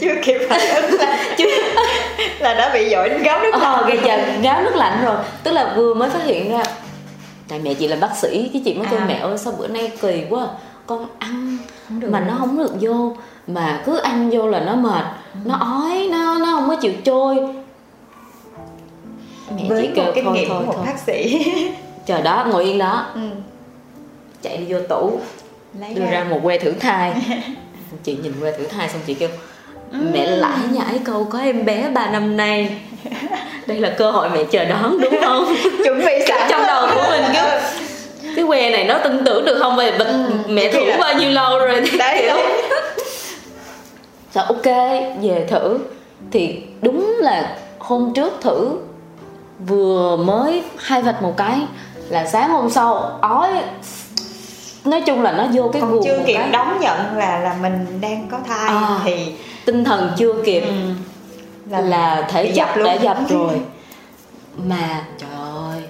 [SPEAKER 1] Chưa kịp phản ứng là chưa là đã bị dội đến gáo nước
[SPEAKER 2] lạnh. ờ kìa chờ gáo nước lạnh rồi. Tức là vừa mới phát hiện ra tại mẹ chị là bác sĩ cái chị mới kêu à. mẹ ơi sao bữa nay kỳ quá con ăn mà nó không được vô mà cứ ăn vô là nó mệt ừ. nó ói nó nó không có chịu trôi
[SPEAKER 1] mẹ với chỉ kêu kinh nghiệm thôi, của một thôi. bác sĩ
[SPEAKER 2] chờ đó ngồi yên đó ừ. chạy đi vô tủ Lấy đưa ra. ra một que thử thai chị nhìn que thử thai xong chị kêu mẹ lại nhảy câu có em bé ba năm nay đây là cơ hội mẹ chờ đón đúng không?
[SPEAKER 1] Chuẩn bị sẵn
[SPEAKER 2] trong đầu của mình cứ cái que này nó tin tưởng được không? Vậy ừ, mẹ thử bao nhiêu lâu rồi thì đấy. kiểu rồi ok về thử. Thì đúng là hôm trước thử vừa mới hai vạch một cái là sáng hôm sau ói. Nói chung là nó vô cái
[SPEAKER 1] còn chưa kịp cái. đón nhận là là mình đang có thai à, thì
[SPEAKER 2] tinh thần chưa kịp. Ừ. là, là thể chất đã dập rồi. Mà trời ơi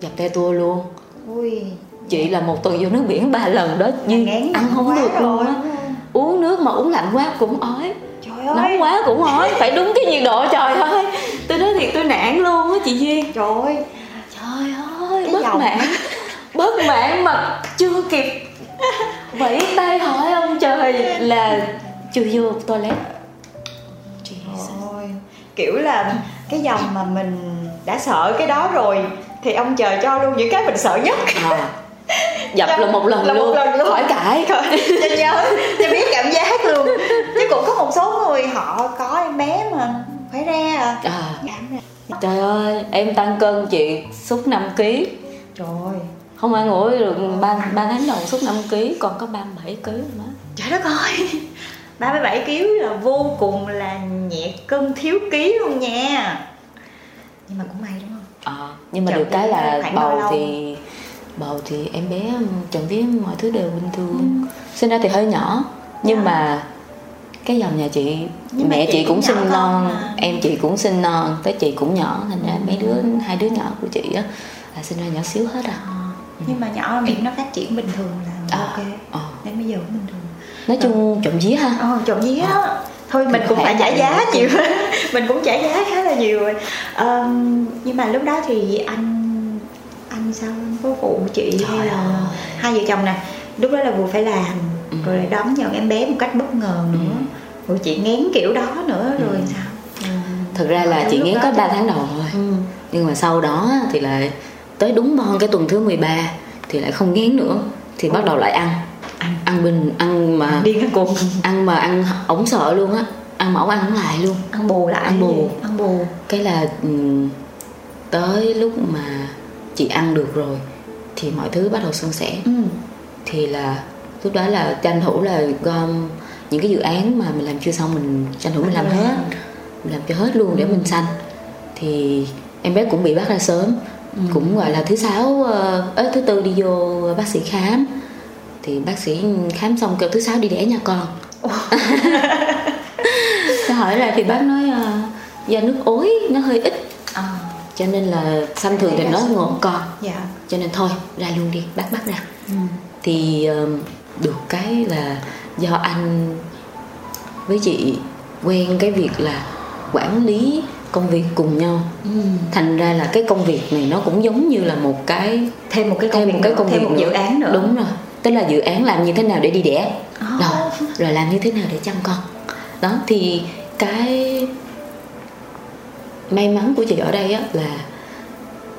[SPEAKER 2] dập te tua luôn. Ui. chị là một tuần vô nước biển ba lần đó nhưng ăn không được luôn á. uống nước mà uống lạnh quá cũng ói. Trời ơi. nóng quá cũng ói. Phải đúng cái nhiệt độ trời ơi. Tôi nói thiệt tôi nản luôn á chị duyên.
[SPEAKER 1] Trời ơi.
[SPEAKER 2] Trời ơi bất mãn. bất mãn mà chưa kịp vẫy tay hỏi ông trời là chui vô toilet
[SPEAKER 1] kiểu là cái dòng mà mình đã sợ cái đó rồi thì ông trời cho luôn những cái mình sợ nhất.
[SPEAKER 2] À, dập là một lần
[SPEAKER 1] Là một
[SPEAKER 2] luôn
[SPEAKER 1] lần luôn.
[SPEAKER 2] khỏi cãi.
[SPEAKER 1] Cho nhớ cho biết cảm giác luôn. Chứ cũng có một số người họ có em bé mà phải ra à.
[SPEAKER 2] À,
[SPEAKER 1] ra.
[SPEAKER 2] Trời ơi em tăng cân chị xúc 5 kg
[SPEAKER 1] trời.
[SPEAKER 2] Không ăn ngủ được ba ba tháng đầu xúc 5 kg còn có 37 kg má.
[SPEAKER 1] Trời đất ơi 37 kg là vô cùng là nhẹ cân thiếu ký luôn nha. Nhưng mà cũng may đúng không?
[SPEAKER 2] À, nhưng mà
[SPEAKER 1] Chậm
[SPEAKER 2] được cái là bầu thì bầu thì em bé trộm vía mọi thứ đều bình thường. Sinh ra thì hơi nhỏ nhưng
[SPEAKER 1] Dạ.
[SPEAKER 2] mà cái dòng nhà chị
[SPEAKER 1] Nhưng
[SPEAKER 2] mẹ
[SPEAKER 1] chị
[SPEAKER 2] chị
[SPEAKER 1] cũng
[SPEAKER 2] sinh non
[SPEAKER 1] mà.
[SPEAKER 2] em chị cũng sinh non tới chị cũng nhỏ thành ra mấy đứa hai đứa nhỏ của chị á là sinh ra nhỏ xíu hết à.
[SPEAKER 1] Nhưng mà nhỏ miệng nó phát triển bình thường là
[SPEAKER 2] À,
[SPEAKER 1] ok.
[SPEAKER 2] ờ.
[SPEAKER 1] đến bây giờ cũng bình thường
[SPEAKER 2] nói chung trộm vía ha.
[SPEAKER 1] Ồ, trộm vía đó. Thôi mình cũng phải trả giá nhiều mình cũng trả giá khá là nhiều rồi. Ờm, nhưng mà lúc đó thì anh anh sao anh có phụ chị hay
[SPEAKER 2] Trời
[SPEAKER 1] là
[SPEAKER 2] ơi.
[SPEAKER 1] hai vợ chồng nè. Lúc đó là vừa phải làm
[SPEAKER 2] Ừ.
[SPEAKER 1] rồi lại đón nhận em bé một cách bất ngờ nữa. Rồi chị ngén kiểu đó nữa rồi
[SPEAKER 2] Ừ.
[SPEAKER 1] sao? Ừ.
[SPEAKER 2] thực ra là chị
[SPEAKER 1] đó
[SPEAKER 2] có
[SPEAKER 1] thì-
[SPEAKER 2] 3 tháng đầu thôi.
[SPEAKER 1] Ừ.
[SPEAKER 2] nhưng mà sau đó thì lại tới đúng bon cái tuần thứ 13 thì lại không nghiến nữa thì bắt đầu lại ăn
[SPEAKER 1] Ăn.
[SPEAKER 2] bình ăn mà
[SPEAKER 1] điên ăn cùng
[SPEAKER 2] ăn mà ăn ổng sợ luôn á. Ăn mà ổng ăn không lại luôn.
[SPEAKER 1] Ăn bù lại.
[SPEAKER 2] Ăn bù.
[SPEAKER 1] ăn bù.
[SPEAKER 2] Cái là ừm, tới lúc mà chị ăn được rồi thì mọi thứ bắt đầu suôn sẻ.
[SPEAKER 1] Ừ.
[SPEAKER 2] thì là lúc đó là tranh thủ là gom những cái dự án mà mình làm chưa xong mình tranh thủ mình làm hết. mình làm cho hết luôn để mình sanh. Thì em bé cũng bị bắt ra sớm. Cũng gọi là thứ sáu ờ, ớ, thứ tư đi vô bác sĩ khám thì bác sĩ khám xong kêu thứ sáu đi đẻ nha con. Tôi hỏi là thì bác nói ờ, do nước ối nó hơi ít.
[SPEAKER 1] À,
[SPEAKER 2] cho nên là sanh thường thì nó ngột con.
[SPEAKER 1] Dạ.
[SPEAKER 2] Cho nên thôi ra luôn đi bác bắt ra
[SPEAKER 1] ừ.
[SPEAKER 2] thì um, được cái là do anh với chị quen cái việc là quản lý công việc cùng nhau.
[SPEAKER 1] Ừ.
[SPEAKER 2] thành ra là cái công việc này nó cũng giống như là một cái
[SPEAKER 1] thêm một cái công
[SPEAKER 2] thêm
[SPEAKER 1] việc
[SPEAKER 2] một cái công
[SPEAKER 1] thêm
[SPEAKER 2] việc
[SPEAKER 1] một
[SPEAKER 2] nữa.
[SPEAKER 1] dự án nữa.
[SPEAKER 2] Đúng rồi tức là dự án làm như thế nào để đi đẻ
[SPEAKER 1] À.
[SPEAKER 2] rồi rồi làm như thế nào để chăm con đó thì cái may mắn của chị ở đây á là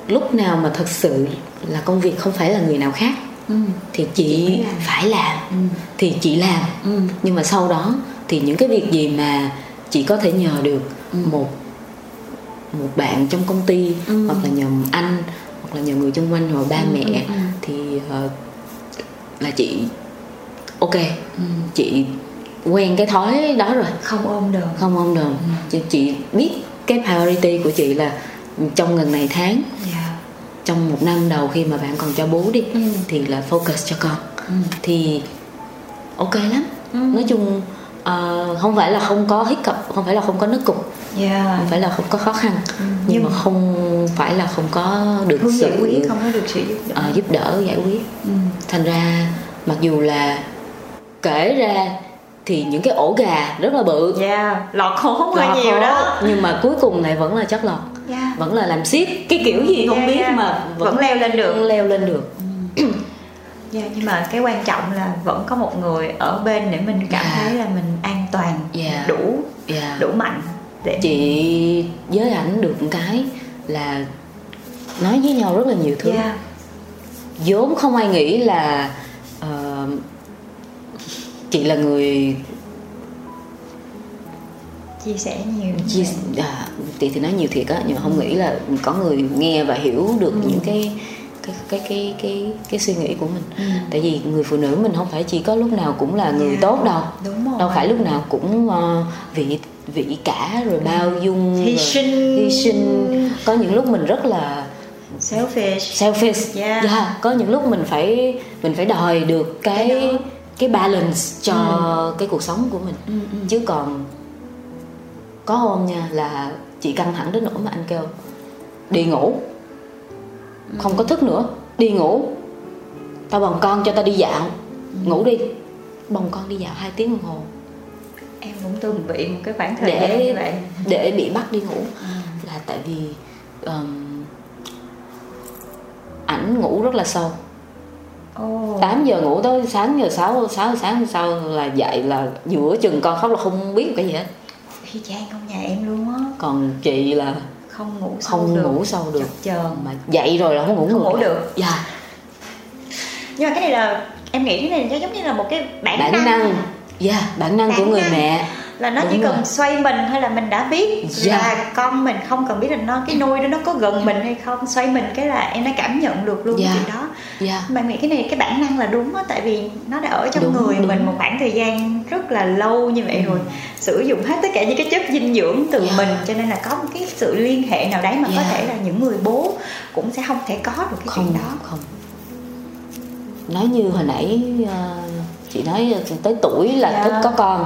[SPEAKER 2] lúc nào mà thật sự là công việc không phải là người nào khác
[SPEAKER 1] ừ.
[SPEAKER 2] thì chị phải làm
[SPEAKER 1] Ừ.
[SPEAKER 2] thì chị làm
[SPEAKER 1] Ừ.
[SPEAKER 2] nhưng mà sau đó thì những cái việc gì mà chị có thể nhờ được một một bạn trong công ty
[SPEAKER 1] Ừ.
[SPEAKER 2] hoặc là nhờ anh hoặc là nhờ người xung quanh hoặc ba
[SPEAKER 1] Ừ,
[SPEAKER 2] mẹ
[SPEAKER 1] ừ, ừ.
[SPEAKER 2] thì ờ, là chị ok
[SPEAKER 1] Ừ.
[SPEAKER 2] chị quen cái thói đó rồi.
[SPEAKER 1] Không ôm đờm
[SPEAKER 2] không ông đờm chị, chị biết cái priority của chị là trong gần này tháng.
[SPEAKER 1] Dạ.
[SPEAKER 2] Trong một năm đầu khi mà bạn còn cho bú đi
[SPEAKER 1] Ừ.
[SPEAKER 2] thì là focus cho con.
[SPEAKER 1] Ừ.
[SPEAKER 2] thì ok lắm.
[SPEAKER 1] Ừ.
[SPEAKER 2] nói chung ờ, không phải là không có hiccup không phải là không có nứt cục.
[SPEAKER 1] Dạ.
[SPEAKER 2] Không phải là không có khó khăn. Nhưng,
[SPEAKER 1] nhưng
[SPEAKER 2] mà không phải là không có được
[SPEAKER 1] hướng
[SPEAKER 2] sự
[SPEAKER 1] giải quyết không có được sự giúp đỡ.
[SPEAKER 2] Ờ, giúp đỡ giải quyết.
[SPEAKER 1] Ừ.
[SPEAKER 2] thành ra mặc dù là kể ra thì những cái ổ gà rất là bự
[SPEAKER 1] dạ lọt hố hơi nhiều
[SPEAKER 2] hố,
[SPEAKER 1] đó
[SPEAKER 2] nhưng mà cuối cùng này vẫn là chất lọt
[SPEAKER 1] dạ
[SPEAKER 2] vẫn là làm xiết cái kiểu gì không
[SPEAKER 1] Dạ,
[SPEAKER 2] biết
[SPEAKER 1] dạ.
[SPEAKER 2] mà
[SPEAKER 1] Vẫn leo lên được.
[SPEAKER 2] vẫn leo lên được
[SPEAKER 1] dạ nhưng mà cái quan trọng là vẫn có một người ở bên để mình cảm
[SPEAKER 2] Dạ.
[SPEAKER 1] thấy là mình an toàn
[SPEAKER 2] Dạ.
[SPEAKER 1] đủ
[SPEAKER 2] Dạ.
[SPEAKER 1] đủ mạnh để
[SPEAKER 2] chị với ảnh được một cái là nói với nhau rất là nhiều thứ
[SPEAKER 1] dạ
[SPEAKER 2] vốn không ai nghĩ là ờ, chị là người
[SPEAKER 1] chia sẻ nhiều
[SPEAKER 2] chia à, thì thì nói nhiều thiệt á nhưng mà không nghĩ là có người nghe và hiểu được
[SPEAKER 1] Ừ.
[SPEAKER 2] những cái cái cái cái cái cái suy nghĩ của mình
[SPEAKER 1] Ừ.
[SPEAKER 2] tại vì người phụ nữ mình không phải chỉ có lúc nào cũng là người
[SPEAKER 1] Dạ.
[SPEAKER 2] tốt đâu
[SPEAKER 1] đúng rồi
[SPEAKER 2] đâu phải lúc nào cũng ờ, vị vị cả rồi bao dung
[SPEAKER 1] Hy sinh.
[SPEAKER 2] hy sinh có những lúc mình rất là
[SPEAKER 1] selfish.
[SPEAKER 2] Selfish.
[SPEAKER 1] Yeah.
[SPEAKER 2] Dạ, có những lúc mình phải mình phải đòi được cái
[SPEAKER 1] Cái đó.
[SPEAKER 2] cái, balance cho cái cuộc sống của mình.
[SPEAKER 1] Ừ, ừ.
[SPEAKER 2] chứ còn có hôm nha là chị căng thẳng đến nỗi mà anh kêu đi ngủ. Không có thức nữa. Đi ngủ. Tao bồng con cho tao đi dạo. Ngủ đi. Bồng con đi dạo hai tiếng đồng hồ.
[SPEAKER 1] Em cũng từng bị một cái khoảng thời gian
[SPEAKER 2] để
[SPEAKER 1] như vậy.
[SPEAKER 2] để bị bắt đi ngủ. Là tại vì um, ảnh ngủ rất là sâu
[SPEAKER 1] Ồ.
[SPEAKER 2] 8 giờ ngủ tới sáng giờ 6 6 giờ sáng hôm sau là dậy là giữa chừng con khóc là không biết một cái gì hết
[SPEAKER 1] y chang con nhà em luôn á
[SPEAKER 2] còn chị là
[SPEAKER 1] không ngủ sâu
[SPEAKER 2] không
[SPEAKER 1] được.
[SPEAKER 2] ngủ sâu được
[SPEAKER 1] chờn
[SPEAKER 2] mà dậy rồi là không ngủ
[SPEAKER 1] Không ngủ
[SPEAKER 2] ngược.
[SPEAKER 1] được.
[SPEAKER 2] dạ
[SPEAKER 1] nhưng mà cái này là em nghĩ cái này nó giống như là một cái bản,
[SPEAKER 2] bản
[SPEAKER 1] năng,
[SPEAKER 2] năng dạ bản năng của
[SPEAKER 1] Bản
[SPEAKER 2] người
[SPEAKER 1] năng.
[SPEAKER 2] mẹ
[SPEAKER 1] là nó
[SPEAKER 2] Đúng
[SPEAKER 1] chỉ
[SPEAKER 2] rồi.
[SPEAKER 1] cần xoay mình thôi là mình đã biết
[SPEAKER 2] Dạ.
[SPEAKER 1] là con mình không cần biết là nó cái nôi đó nó có gần mình hay không xoay mình cái là em đã cảm nhận được luôn
[SPEAKER 2] Dạ.
[SPEAKER 1] cái chuyện đó
[SPEAKER 2] dạ
[SPEAKER 1] mà nghĩ cái này cái bản năng là đúng á tại vì nó đã ở trong
[SPEAKER 2] Đúng,
[SPEAKER 1] người
[SPEAKER 2] đúng.
[SPEAKER 1] mình một khoảng thời gian rất là lâu như vậy rồi sử dụng hết tất cả những cái chất dinh dưỡng từ
[SPEAKER 2] Dạ.
[SPEAKER 1] mình cho nên là có một cái sự liên hệ nào đấy mà có
[SPEAKER 2] Dạ.
[SPEAKER 1] thể là những người bố cũng sẽ không thể có được cái
[SPEAKER 2] không
[SPEAKER 1] chuyện đó
[SPEAKER 2] không nói như hồi nãy ờ, chị nói tới tuổi là
[SPEAKER 1] Dạ.
[SPEAKER 2] thích có con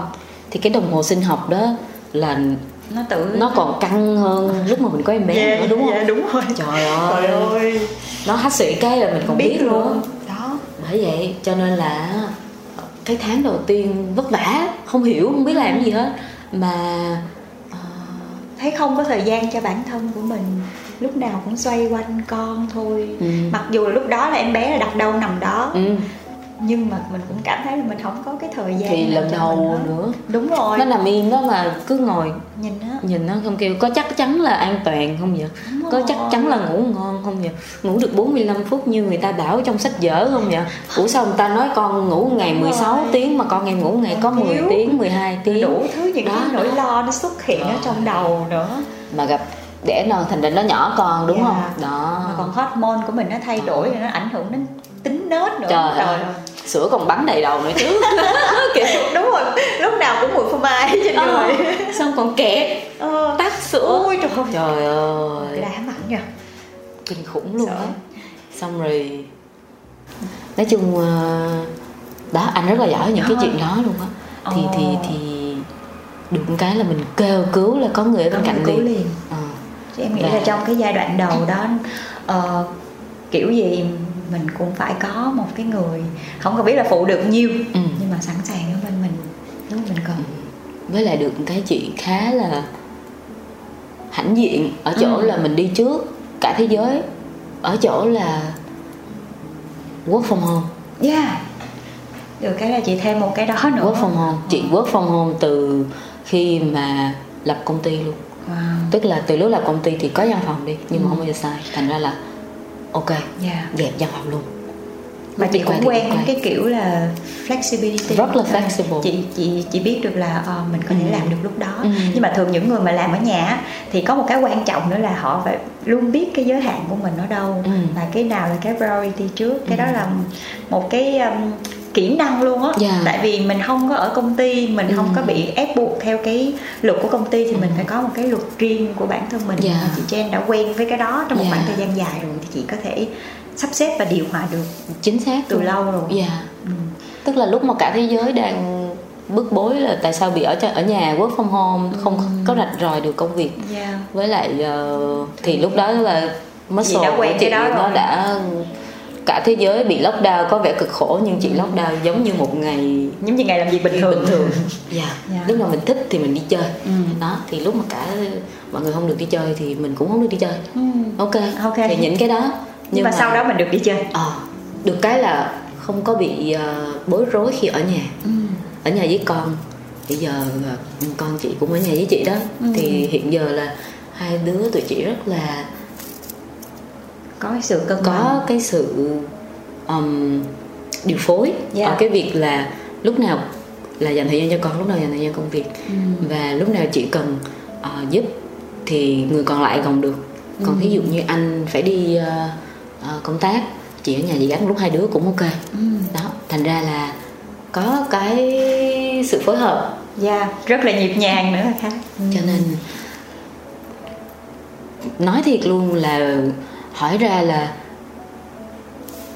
[SPEAKER 2] thì cái đồng hồ sinh học đó là
[SPEAKER 1] nó tự
[SPEAKER 2] nó còn căng hơn lúc mà mình có em bé
[SPEAKER 1] Dạ,
[SPEAKER 2] nữa đúng không?
[SPEAKER 1] dạ, đúng rồi.
[SPEAKER 2] Trời ơi,
[SPEAKER 1] trời ơi.
[SPEAKER 2] nó hắt xị cái là mình còn biết, luôn.
[SPEAKER 1] Đó.
[SPEAKER 2] Bởi vậy cho nên là cái tháng đầu tiên vất vả không hiểu không biết làm gì hết. Mà ờ,
[SPEAKER 1] thấy không có thời gian cho bản thân của mình. Lúc nào cũng xoay quanh con thôi.
[SPEAKER 2] Ừ.
[SPEAKER 1] mặc dù là lúc đó là em bé là đặt đâu nằm đó.
[SPEAKER 2] Ừ,
[SPEAKER 1] nhưng mà mình cũng cảm thấy là mình không có cái thời gian
[SPEAKER 2] thì lần đầu nữa.
[SPEAKER 1] Đúng rồi.
[SPEAKER 2] Nó nằm im đó mà cứ ngồi.
[SPEAKER 1] Nhìn á.
[SPEAKER 2] Nhìn nó không kêu có chắc chắn là an toàn không vậy?
[SPEAKER 1] Đúng
[SPEAKER 2] có
[SPEAKER 1] rồi.
[SPEAKER 2] chắc chắn là ngủ ngon không vậy? Ngủ được 45 phút như người ta bảo trong sách vở không vậy? Ủa sao người ta nói con ngủ ngày
[SPEAKER 1] Đúng
[SPEAKER 2] 16
[SPEAKER 1] rồi.
[SPEAKER 2] tiếng mà con em ngủ ngày có
[SPEAKER 1] Còn
[SPEAKER 2] 10
[SPEAKER 1] thiếu.
[SPEAKER 2] tiếng 12 tiếng
[SPEAKER 1] đủ thứ những
[SPEAKER 2] Đó,
[SPEAKER 1] cái nỗi
[SPEAKER 2] đó.
[SPEAKER 1] lo nó xuất hiện ở
[SPEAKER 2] Đó.
[SPEAKER 1] trong đầu nữa.
[SPEAKER 2] Mà gặp đẻ non thành ra nó nhỏ con đúng
[SPEAKER 1] Dạ.
[SPEAKER 2] không? Đó.
[SPEAKER 1] Mà còn hormone của mình nó thay đổi nó ảnh hưởng đến tính nết nữa.
[SPEAKER 2] Trời ơi sữa còn bắn đầy đầu nữa chứ. Kiểu
[SPEAKER 1] đúng rồi lúc nào cũng mùi phô mai trên
[SPEAKER 2] ờ,
[SPEAKER 1] người.
[SPEAKER 2] xong còn kẹt
[SPEAKER 1] ờ.
[SPEAKER 2] tắt sữa.
[SPEAKER 1] ôi trời ơi.
[SPEAKER 2] Trời
[SPEAKER 1] cái
[SPEAKER 2] ơi
[SPEAKER 1] đã mạnh nhờ.
[SPEAKER 2] Kinh khủng luôn đó xong rồi nói chung ờ, đó anh rất là giỏi những cái
[SPEAKER 1] Ờ.
[SPEAKER 2] chuyện đó luôn á. Thì
[SPEAKER 1] Ồ.
[SPEAKER 2] thì thì được cái là mình kêu cứu là có người ở bên cạnh liền.
[SPEAKER 1] liền.
[SPEAKER 2] Ờ.
[SPEAKER 1] Chứ em nghĩ
[SPEAKER 2] Và-
[SPEAKER 1] là trong cái giai đoạn đầu đó ờ, kiểu gì mình cũng phải có một cái người không cần biết là phụ được nhiêu
[SPEAKER 2] Ừ.
[SPEAKER 1] nhưng mà sẵn sàng ở bên mình lúc mình cần.
[SPEAKER 2] Với lại được cái chị khá là hãnh diện ở chỗ
[SPEAKER 1] Ừ.
[SPEAKER 2] là mình đi trước cả thế giới ở chỗ là work from home.
[SPEAKER 1] Yeah. Được cái là chị thêm một cái đó nữa.
[SPEAKER 2] Work from home. Chị work from home từ khi mà lập công ty luôn.
[SPEAKER 1] Wow.
[SPEAKER 2] Tức là từ lúc lập công ty thì có văn phòng đi nhưng mà không bao giờ sai. Thành ra là ok
[SPEAKER 1] yeah
[SPEAKER 2] dẹp văn phòng luôn
[SPEAKER 1] mà chị cũng quen
[SPEAKER 2] quay.
[SPEAKER 1] cái kiểu là flexibility
[SPEAKER 2] Rất là flexible.
[SPEAKER 1] chị chị chị biết được là ờ, mình có thể
[SPEAKER 2] Ừ.
[SPEAKER 1] làm được lúc đó
[SPEAKER 2] Ừ.
[SPEAKER 1] nhưng mà thường những người mà làm ở nhà thì có một cái quan trọng nữa là họ phải luôn biết cái giới hạn của mình ở đâu
[SPEAKER 2] Ừ.
[SPEAKER 1] và cái nào là cái priority trước cái đó là một cái um, kỹ năng luôn á
[SPEAKER 2] Dạ.
[SPEAKER 1] tại vì mình không có ở công ty mình không
[SPEAKER 2] Ừ.
[SPEAKER 1] có bị ép buộc theo cái luật của công ty thì mình phải có một cái luật riêng của bản thân mình
[SPEAKER 2] Dạ.
[SPEAKER 1] Và chị Jen đã quen với cái đó trong một
[SPEAKER 2] Dạ.
[SPEAKER 1] khoảng thời gian dài rồi thì chị có thể sắp xếp và điều hòa được
[SPEAKER 2] chính xác
[SPEAKER 1] từ
[SPEAKER 2] luôn.
[SPEAKER 1] lâu rồi
[SPEAKER 2] dạ
[SPEAKER 1] ừ.
[SPEAKER 2] tức là lúc mà cả thế giới đang bức bối là tại sao bị ở ở nhà work from home không
[SPEAKER 1] Ừ.
[SPEAKER 2] có rạch ròi được công việc
[SPEAKER 1] yeah.
[SPEAKER 2] với lại ờ, thì lúc đó là muscle của chị
[SPEAKER 1] cái đó
[SPEAKER 2] nó
[SPEAKER 1] rồi.
[SPEAKER 2] đã cả thế giới bị lockdown có vẻ cực khổ nhưng chị lockdown giống như một ngày
[SPEAKER 1] giống như ngày làm việc bình thường
[SPEAKER 2] bình thường dạ
[SPEAKER 1] Dạ.
[SPEAKER 2] lúc nào mình thích thì mình đi chơi
[SPEAKER 1] Ừ.
[SPEAKER 2] đó thì lúc mà cả mọi người không được đi chơi thì mình cũng không được đi chơi
[SPEAKER 1] Ừ.
[SPEAKER 2] ok
[SPEAKER 1] Ok.
[SPEAKER 2] thì những cái đó
[SPEAKER 1] nhưng, mà, sau đó mình được đi chơi
[SPEAKER 2] ờ, được cái là không có bị ờ, bối rối khi ở nhà
[SPEAKER 1] ừ.
[SPEAKER 2] ở nhà với con bây giờ ờ, con chị cũng ở nhà với chị đó
[SPEAKER 1] Ừ.
[SPEAKER 2] thì hiện giờ là hai đứa tụi chị rất là
[SPEAKER 1] có cái sự cân
[SPEAKER 2] có
[SPEAKER 1] bằng
[SPEAKER 2] cái sự um, điều phối
[SPEAKER 1] Dạ.
[SPEAKER 2] ở cái việc là lúc nào là dành thời gian cho con lúc nào dành thời gian công việc
[SPEAKER 1] Ừ.
[SPEAKER 2] và lúc nào chị cần ờ, giúp thì người còn lại còn được còn
[SPEAKER 1] Ừ.
[SPEAKER 2] ví dụ như anh phải đi ờ, ờ, công tác chị ở nhà chị gắn lúc hai đứa cũng ok
[SPEAKER 1] Ừ.
[SPEAKER 2] đó thành ra là có cái sự phối hợp
[SPEAKER 1] dạ rất là nhịp nhàng nữa là khác ừ.
[SPEAKER 2] cho nên nói thiệt luôn là hỏi ra là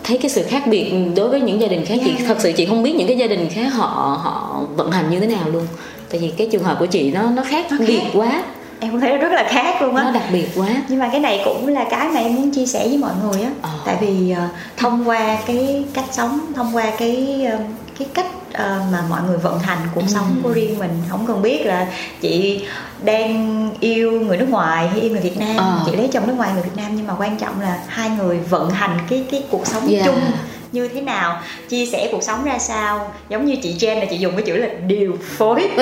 [SPEAKER 2] thấy cái sự khác biệt đối với những gia đình khác chị
[SPEAKER 1] Yeah.
[SPEAKER 2] thật sự chị không biết những cái gia đình khác họ họ vận hành như thế nào luôn tại vì cái trường hợp của chị nó nó khác
[SPEAKER 1] Nó khác.
[SPEAKER 2] biệt quá
[SPEAKER 1] em cũng thấy nó rất là khác luôn
[SPEAKER 2] nó
[SPEAKER 1] á
[SPEAKER 2] đặc biệt quá
[SPEAKER 1] nhưng mà cái này cũng là cái mà em muốn chia sẻ với mọi người á
[SPEAKER 2] Ờ.
[SPEAKER 1] tại vì ờ, thông qua cái cách sống thông qua cái ờ, cái cách ờ, mà mọi người vận hành cuộc
[SPEAKER 2] Ừ.
[SPEAKER 1] sống của riêng mình không cần biết là chị đang yêu người nước ngoài hay yêu người Việt Nam
[SPEAKER 2] Ờ.
[SPEAKER 1] chị lấy chồng nước ngoài người Việt Nam nhưng mà quan trọng là hai người vận hành cái cái cuộc sống
[SPEAKER 2] Yeah.
[SPEAKER 1] chung như thế nào chia sẻ cuộc sống ra sao giống như chị Jen là chị dùng cái chữ là điều phối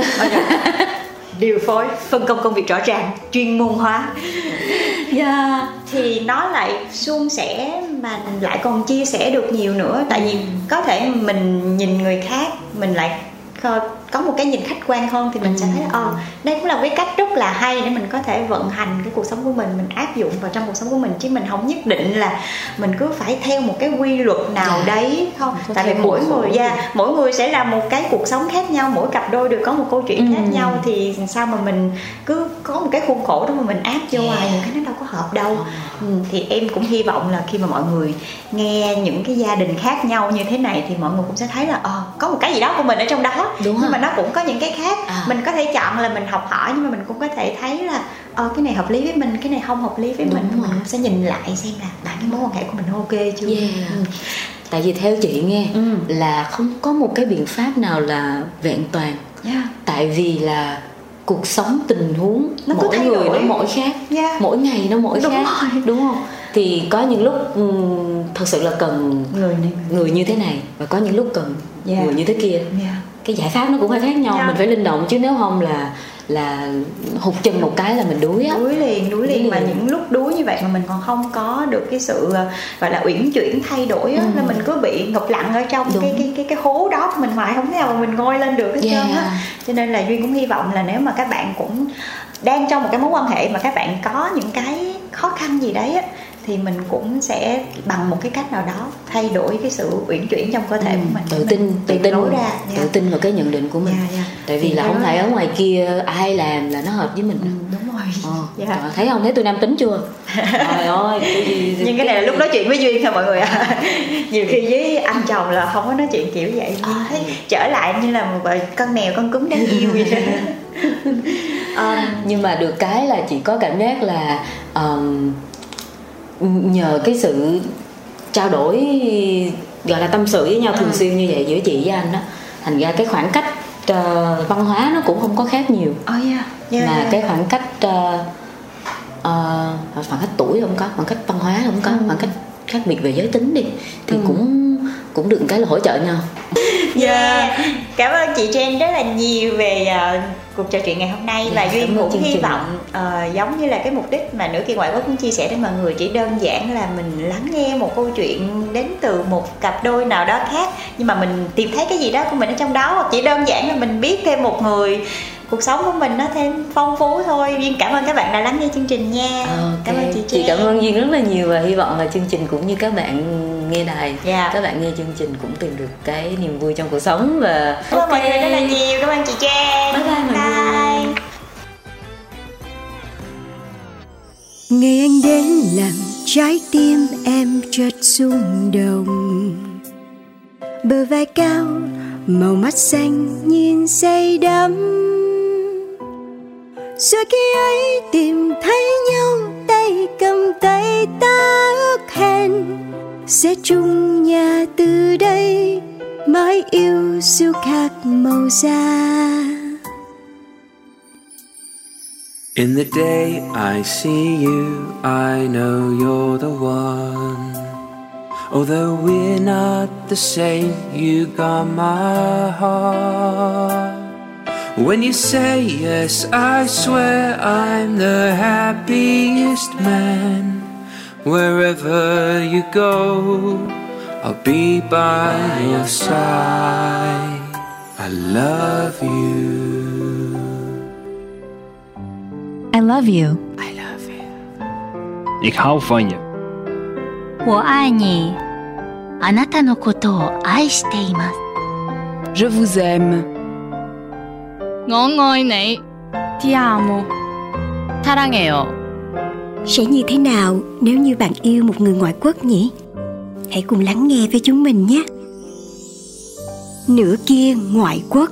[SPEAKER 1] điều phối phân công công việc rõ ràng chuyên môn hóa yeah. thì nó lại suôn sẻ mà lại còn chia sẻ được nhiều nữa tại vì có thể mình nhìn người khác mình lại có một cái nhìn khách quan hơn thì mình ừ. sẽ thấy ờ đây cũng là một cái cách rất là hay để mình có thể vận hành cái cuộc sống của mình mình áp dụng vào trong cuộc sống của mình chứ mình không nhất định là mình cứ phải theo một cái quy luật nào. Dạ. đấy không tại vì mỗi người ra yeah, mỗi người sẽ là một cái cuộc sống khác nhau mỗi cặp đôi đều có một câu chuyện ừ. khác nhau thì sao mà mình cứ có một cái khuôn khổ đó mà mình áp vô yeah. những cái nó đâu có hợp đâu ừ, thì em cũng hy vọng là khi mà mọi người nghe những cái gia đình khác nhau như thế này thì mọi người cũng sẽ thấy là ờ có một cái gì đó của mình ở trong đó Đúng nhưng rồi. mà nó cũng có những cái khác à. mình có thể chọn là mình học hỏi nhưng mà mình cũng có thể thấy là ờ cái này hợp lý với mình cái này không hợp lý với Đúng mình rồi. mình sẽ nhìn lại xem là bạn cái mối quan hệ của mình ok chưa
[SPEAKER 2] yeah. ừ. tại vì theo chị nghe ừ. là không có một cái biện pháp nào là vẹn toàn yeah. tại vì là cuộc sống tình huống nó mỗi người đổi. nó mỗi khác yeah. mỗi ngày nó mỗi đúng khác rồi. đúng không thì có những lúc um, thật sự là cần người này người như thế này và có những lúc cần yeah. người như thế kia yeah cái giải pháp nó cũng phải khác nhau yeah. mình phải linh động chứ nếu không là là hụt chân một cái là mình đuối á
[SPEAKER 1] đuối liền đuối liền mà những lúc đuối như vậy mà mình còn không có được cái sự ờ, gọi là uyển chuyển thay đổi á ừ. là mình cứ bị ngập lặng ở trong cái cái cái cái hố đó mình hoài không thể nào mà mình ngoi lên được hết yeah. trơn á cho nên là duyên cũng hy vọng là nếu mà các bạn cũng đang trong một cái mối quan hệ mà các bạn có những cái khó khăn gì đấy á thì mình cũng sẽ bằng một cái cách nào đó thay đổi cái sự uyển chuyển trong cơ thể ừ, của mình
[SPEAKER 2] tự tin tự tin ra yeah. tự dạ. tin vào cái nhận định của mình yeah, yeah. tại vì thì là không phải ở ngoài kia ai làm là nó hợp với mình
[SPEAKER 1] ừ, đúng rồi
[SPEAKER 2] ờ, yeah. thấy không thấy tôi nam tính chưa trời ơi
[SPEAKER 1] nhưng cái này là lúc nói chuyện với duyên thôi mọi người ạ à. nhiều khi với anh chồng là không có nói chuyện kiểu vậy nhưng thấy trở lại như là một con mèo con cúng đáng yêu vậy
[SPEAKER 2] um, nhưng mà được cái là chị có cảm giác là um, nhờ cái sự trao đổi gọi là tâm sự với nhau thường ừ. xuyên như vậy giữa chị với anh đó thành ra cái khoảng cách uh, văn hóa nó cũng không có khác nhiều
[SPEAKER 1] oh, yeah. Yeah,
[SPEAKER 2] mà yeah. cái khoảng cách uh, uh, khoảng cách tuổi không có khoảng cách văn hóa không có ừ. khoảng cách khác biệt về giới tính đi thì ừ. cũng cũng được cái là hỗ trợ nhau
[SPEAKER 1] yeah. yeah. cảm ơn chị Jen rất là nhiều về uh, cuộc trò chuyện ngày hôm nay yeah, và duyên cũng hy vọng uh, giống như là cái mục đích mà nữ kỳ ngoại quốc cũng chia sẻ đến mọi người chỉ đơn giản là mình lắng nghe một câu chuyện đến từ một cặp đôi nào đó khác nhưng mà mình tìm thấy cái gì đó của mình ở trong đó hoặc chỉ đơn giản là mình biết thêm một người cuộc sống của mình nó thêm phong phú thôi duyên cảm ơn các bạn đã lắng nghe chương trình nha okay. cảm ơn chị
[SPEAKER 2] chị cảm ơn duyên rất là nhiều và hy vọng là chương trình cũng như các bạn nghe đài yeah. Dạ. các bạn nghe chương trình cũng tìm được cái niềm vui trong cuộc sống và
[SPEAKER 1] cảm ơn okay. mọi người rất là nhiều cảm ơn chị Jen
[SPEAKER 2] bye bye, bye.
[SPEAKER 3] bye. Ngày anh đến làm trái tim em chợt rung động Bờ vai cao, màu mắt xanh nhìn say đắm rồi khi ấy tìm thấy nhau tay cầm tay ta ước hẹn sẽ chung nhà từ đây mãi yêu siêu khác màu da
[SPEAKER 4] In the day I see you, I know you're the one. Although we're not the same, you got my heart. When you say yes, I swear I'm the happiest man Wherever you go, I'll be by your side. I love you.
[SPEAKER 5] I love you.
[SPEAKER 4] I love you.
[SPEAKER 6] Ik hou van je.
[SPEAKER 5] 我爱你。あなたのことを愛しています。
[SPEAKER 7] Je vous aime.
[SPEAKER 8] 我愛你，
[SPEAKER 7] Ti amo，
[SPEAKER 8] 사랑해요.
[SPEAKER 3] Sẽ như thế nào nếu như bạn yêu một người ngoại quốc nhỉ? Hãy cùng lắng nghe với chúng mình nhé. Nửa kia ngoại quốc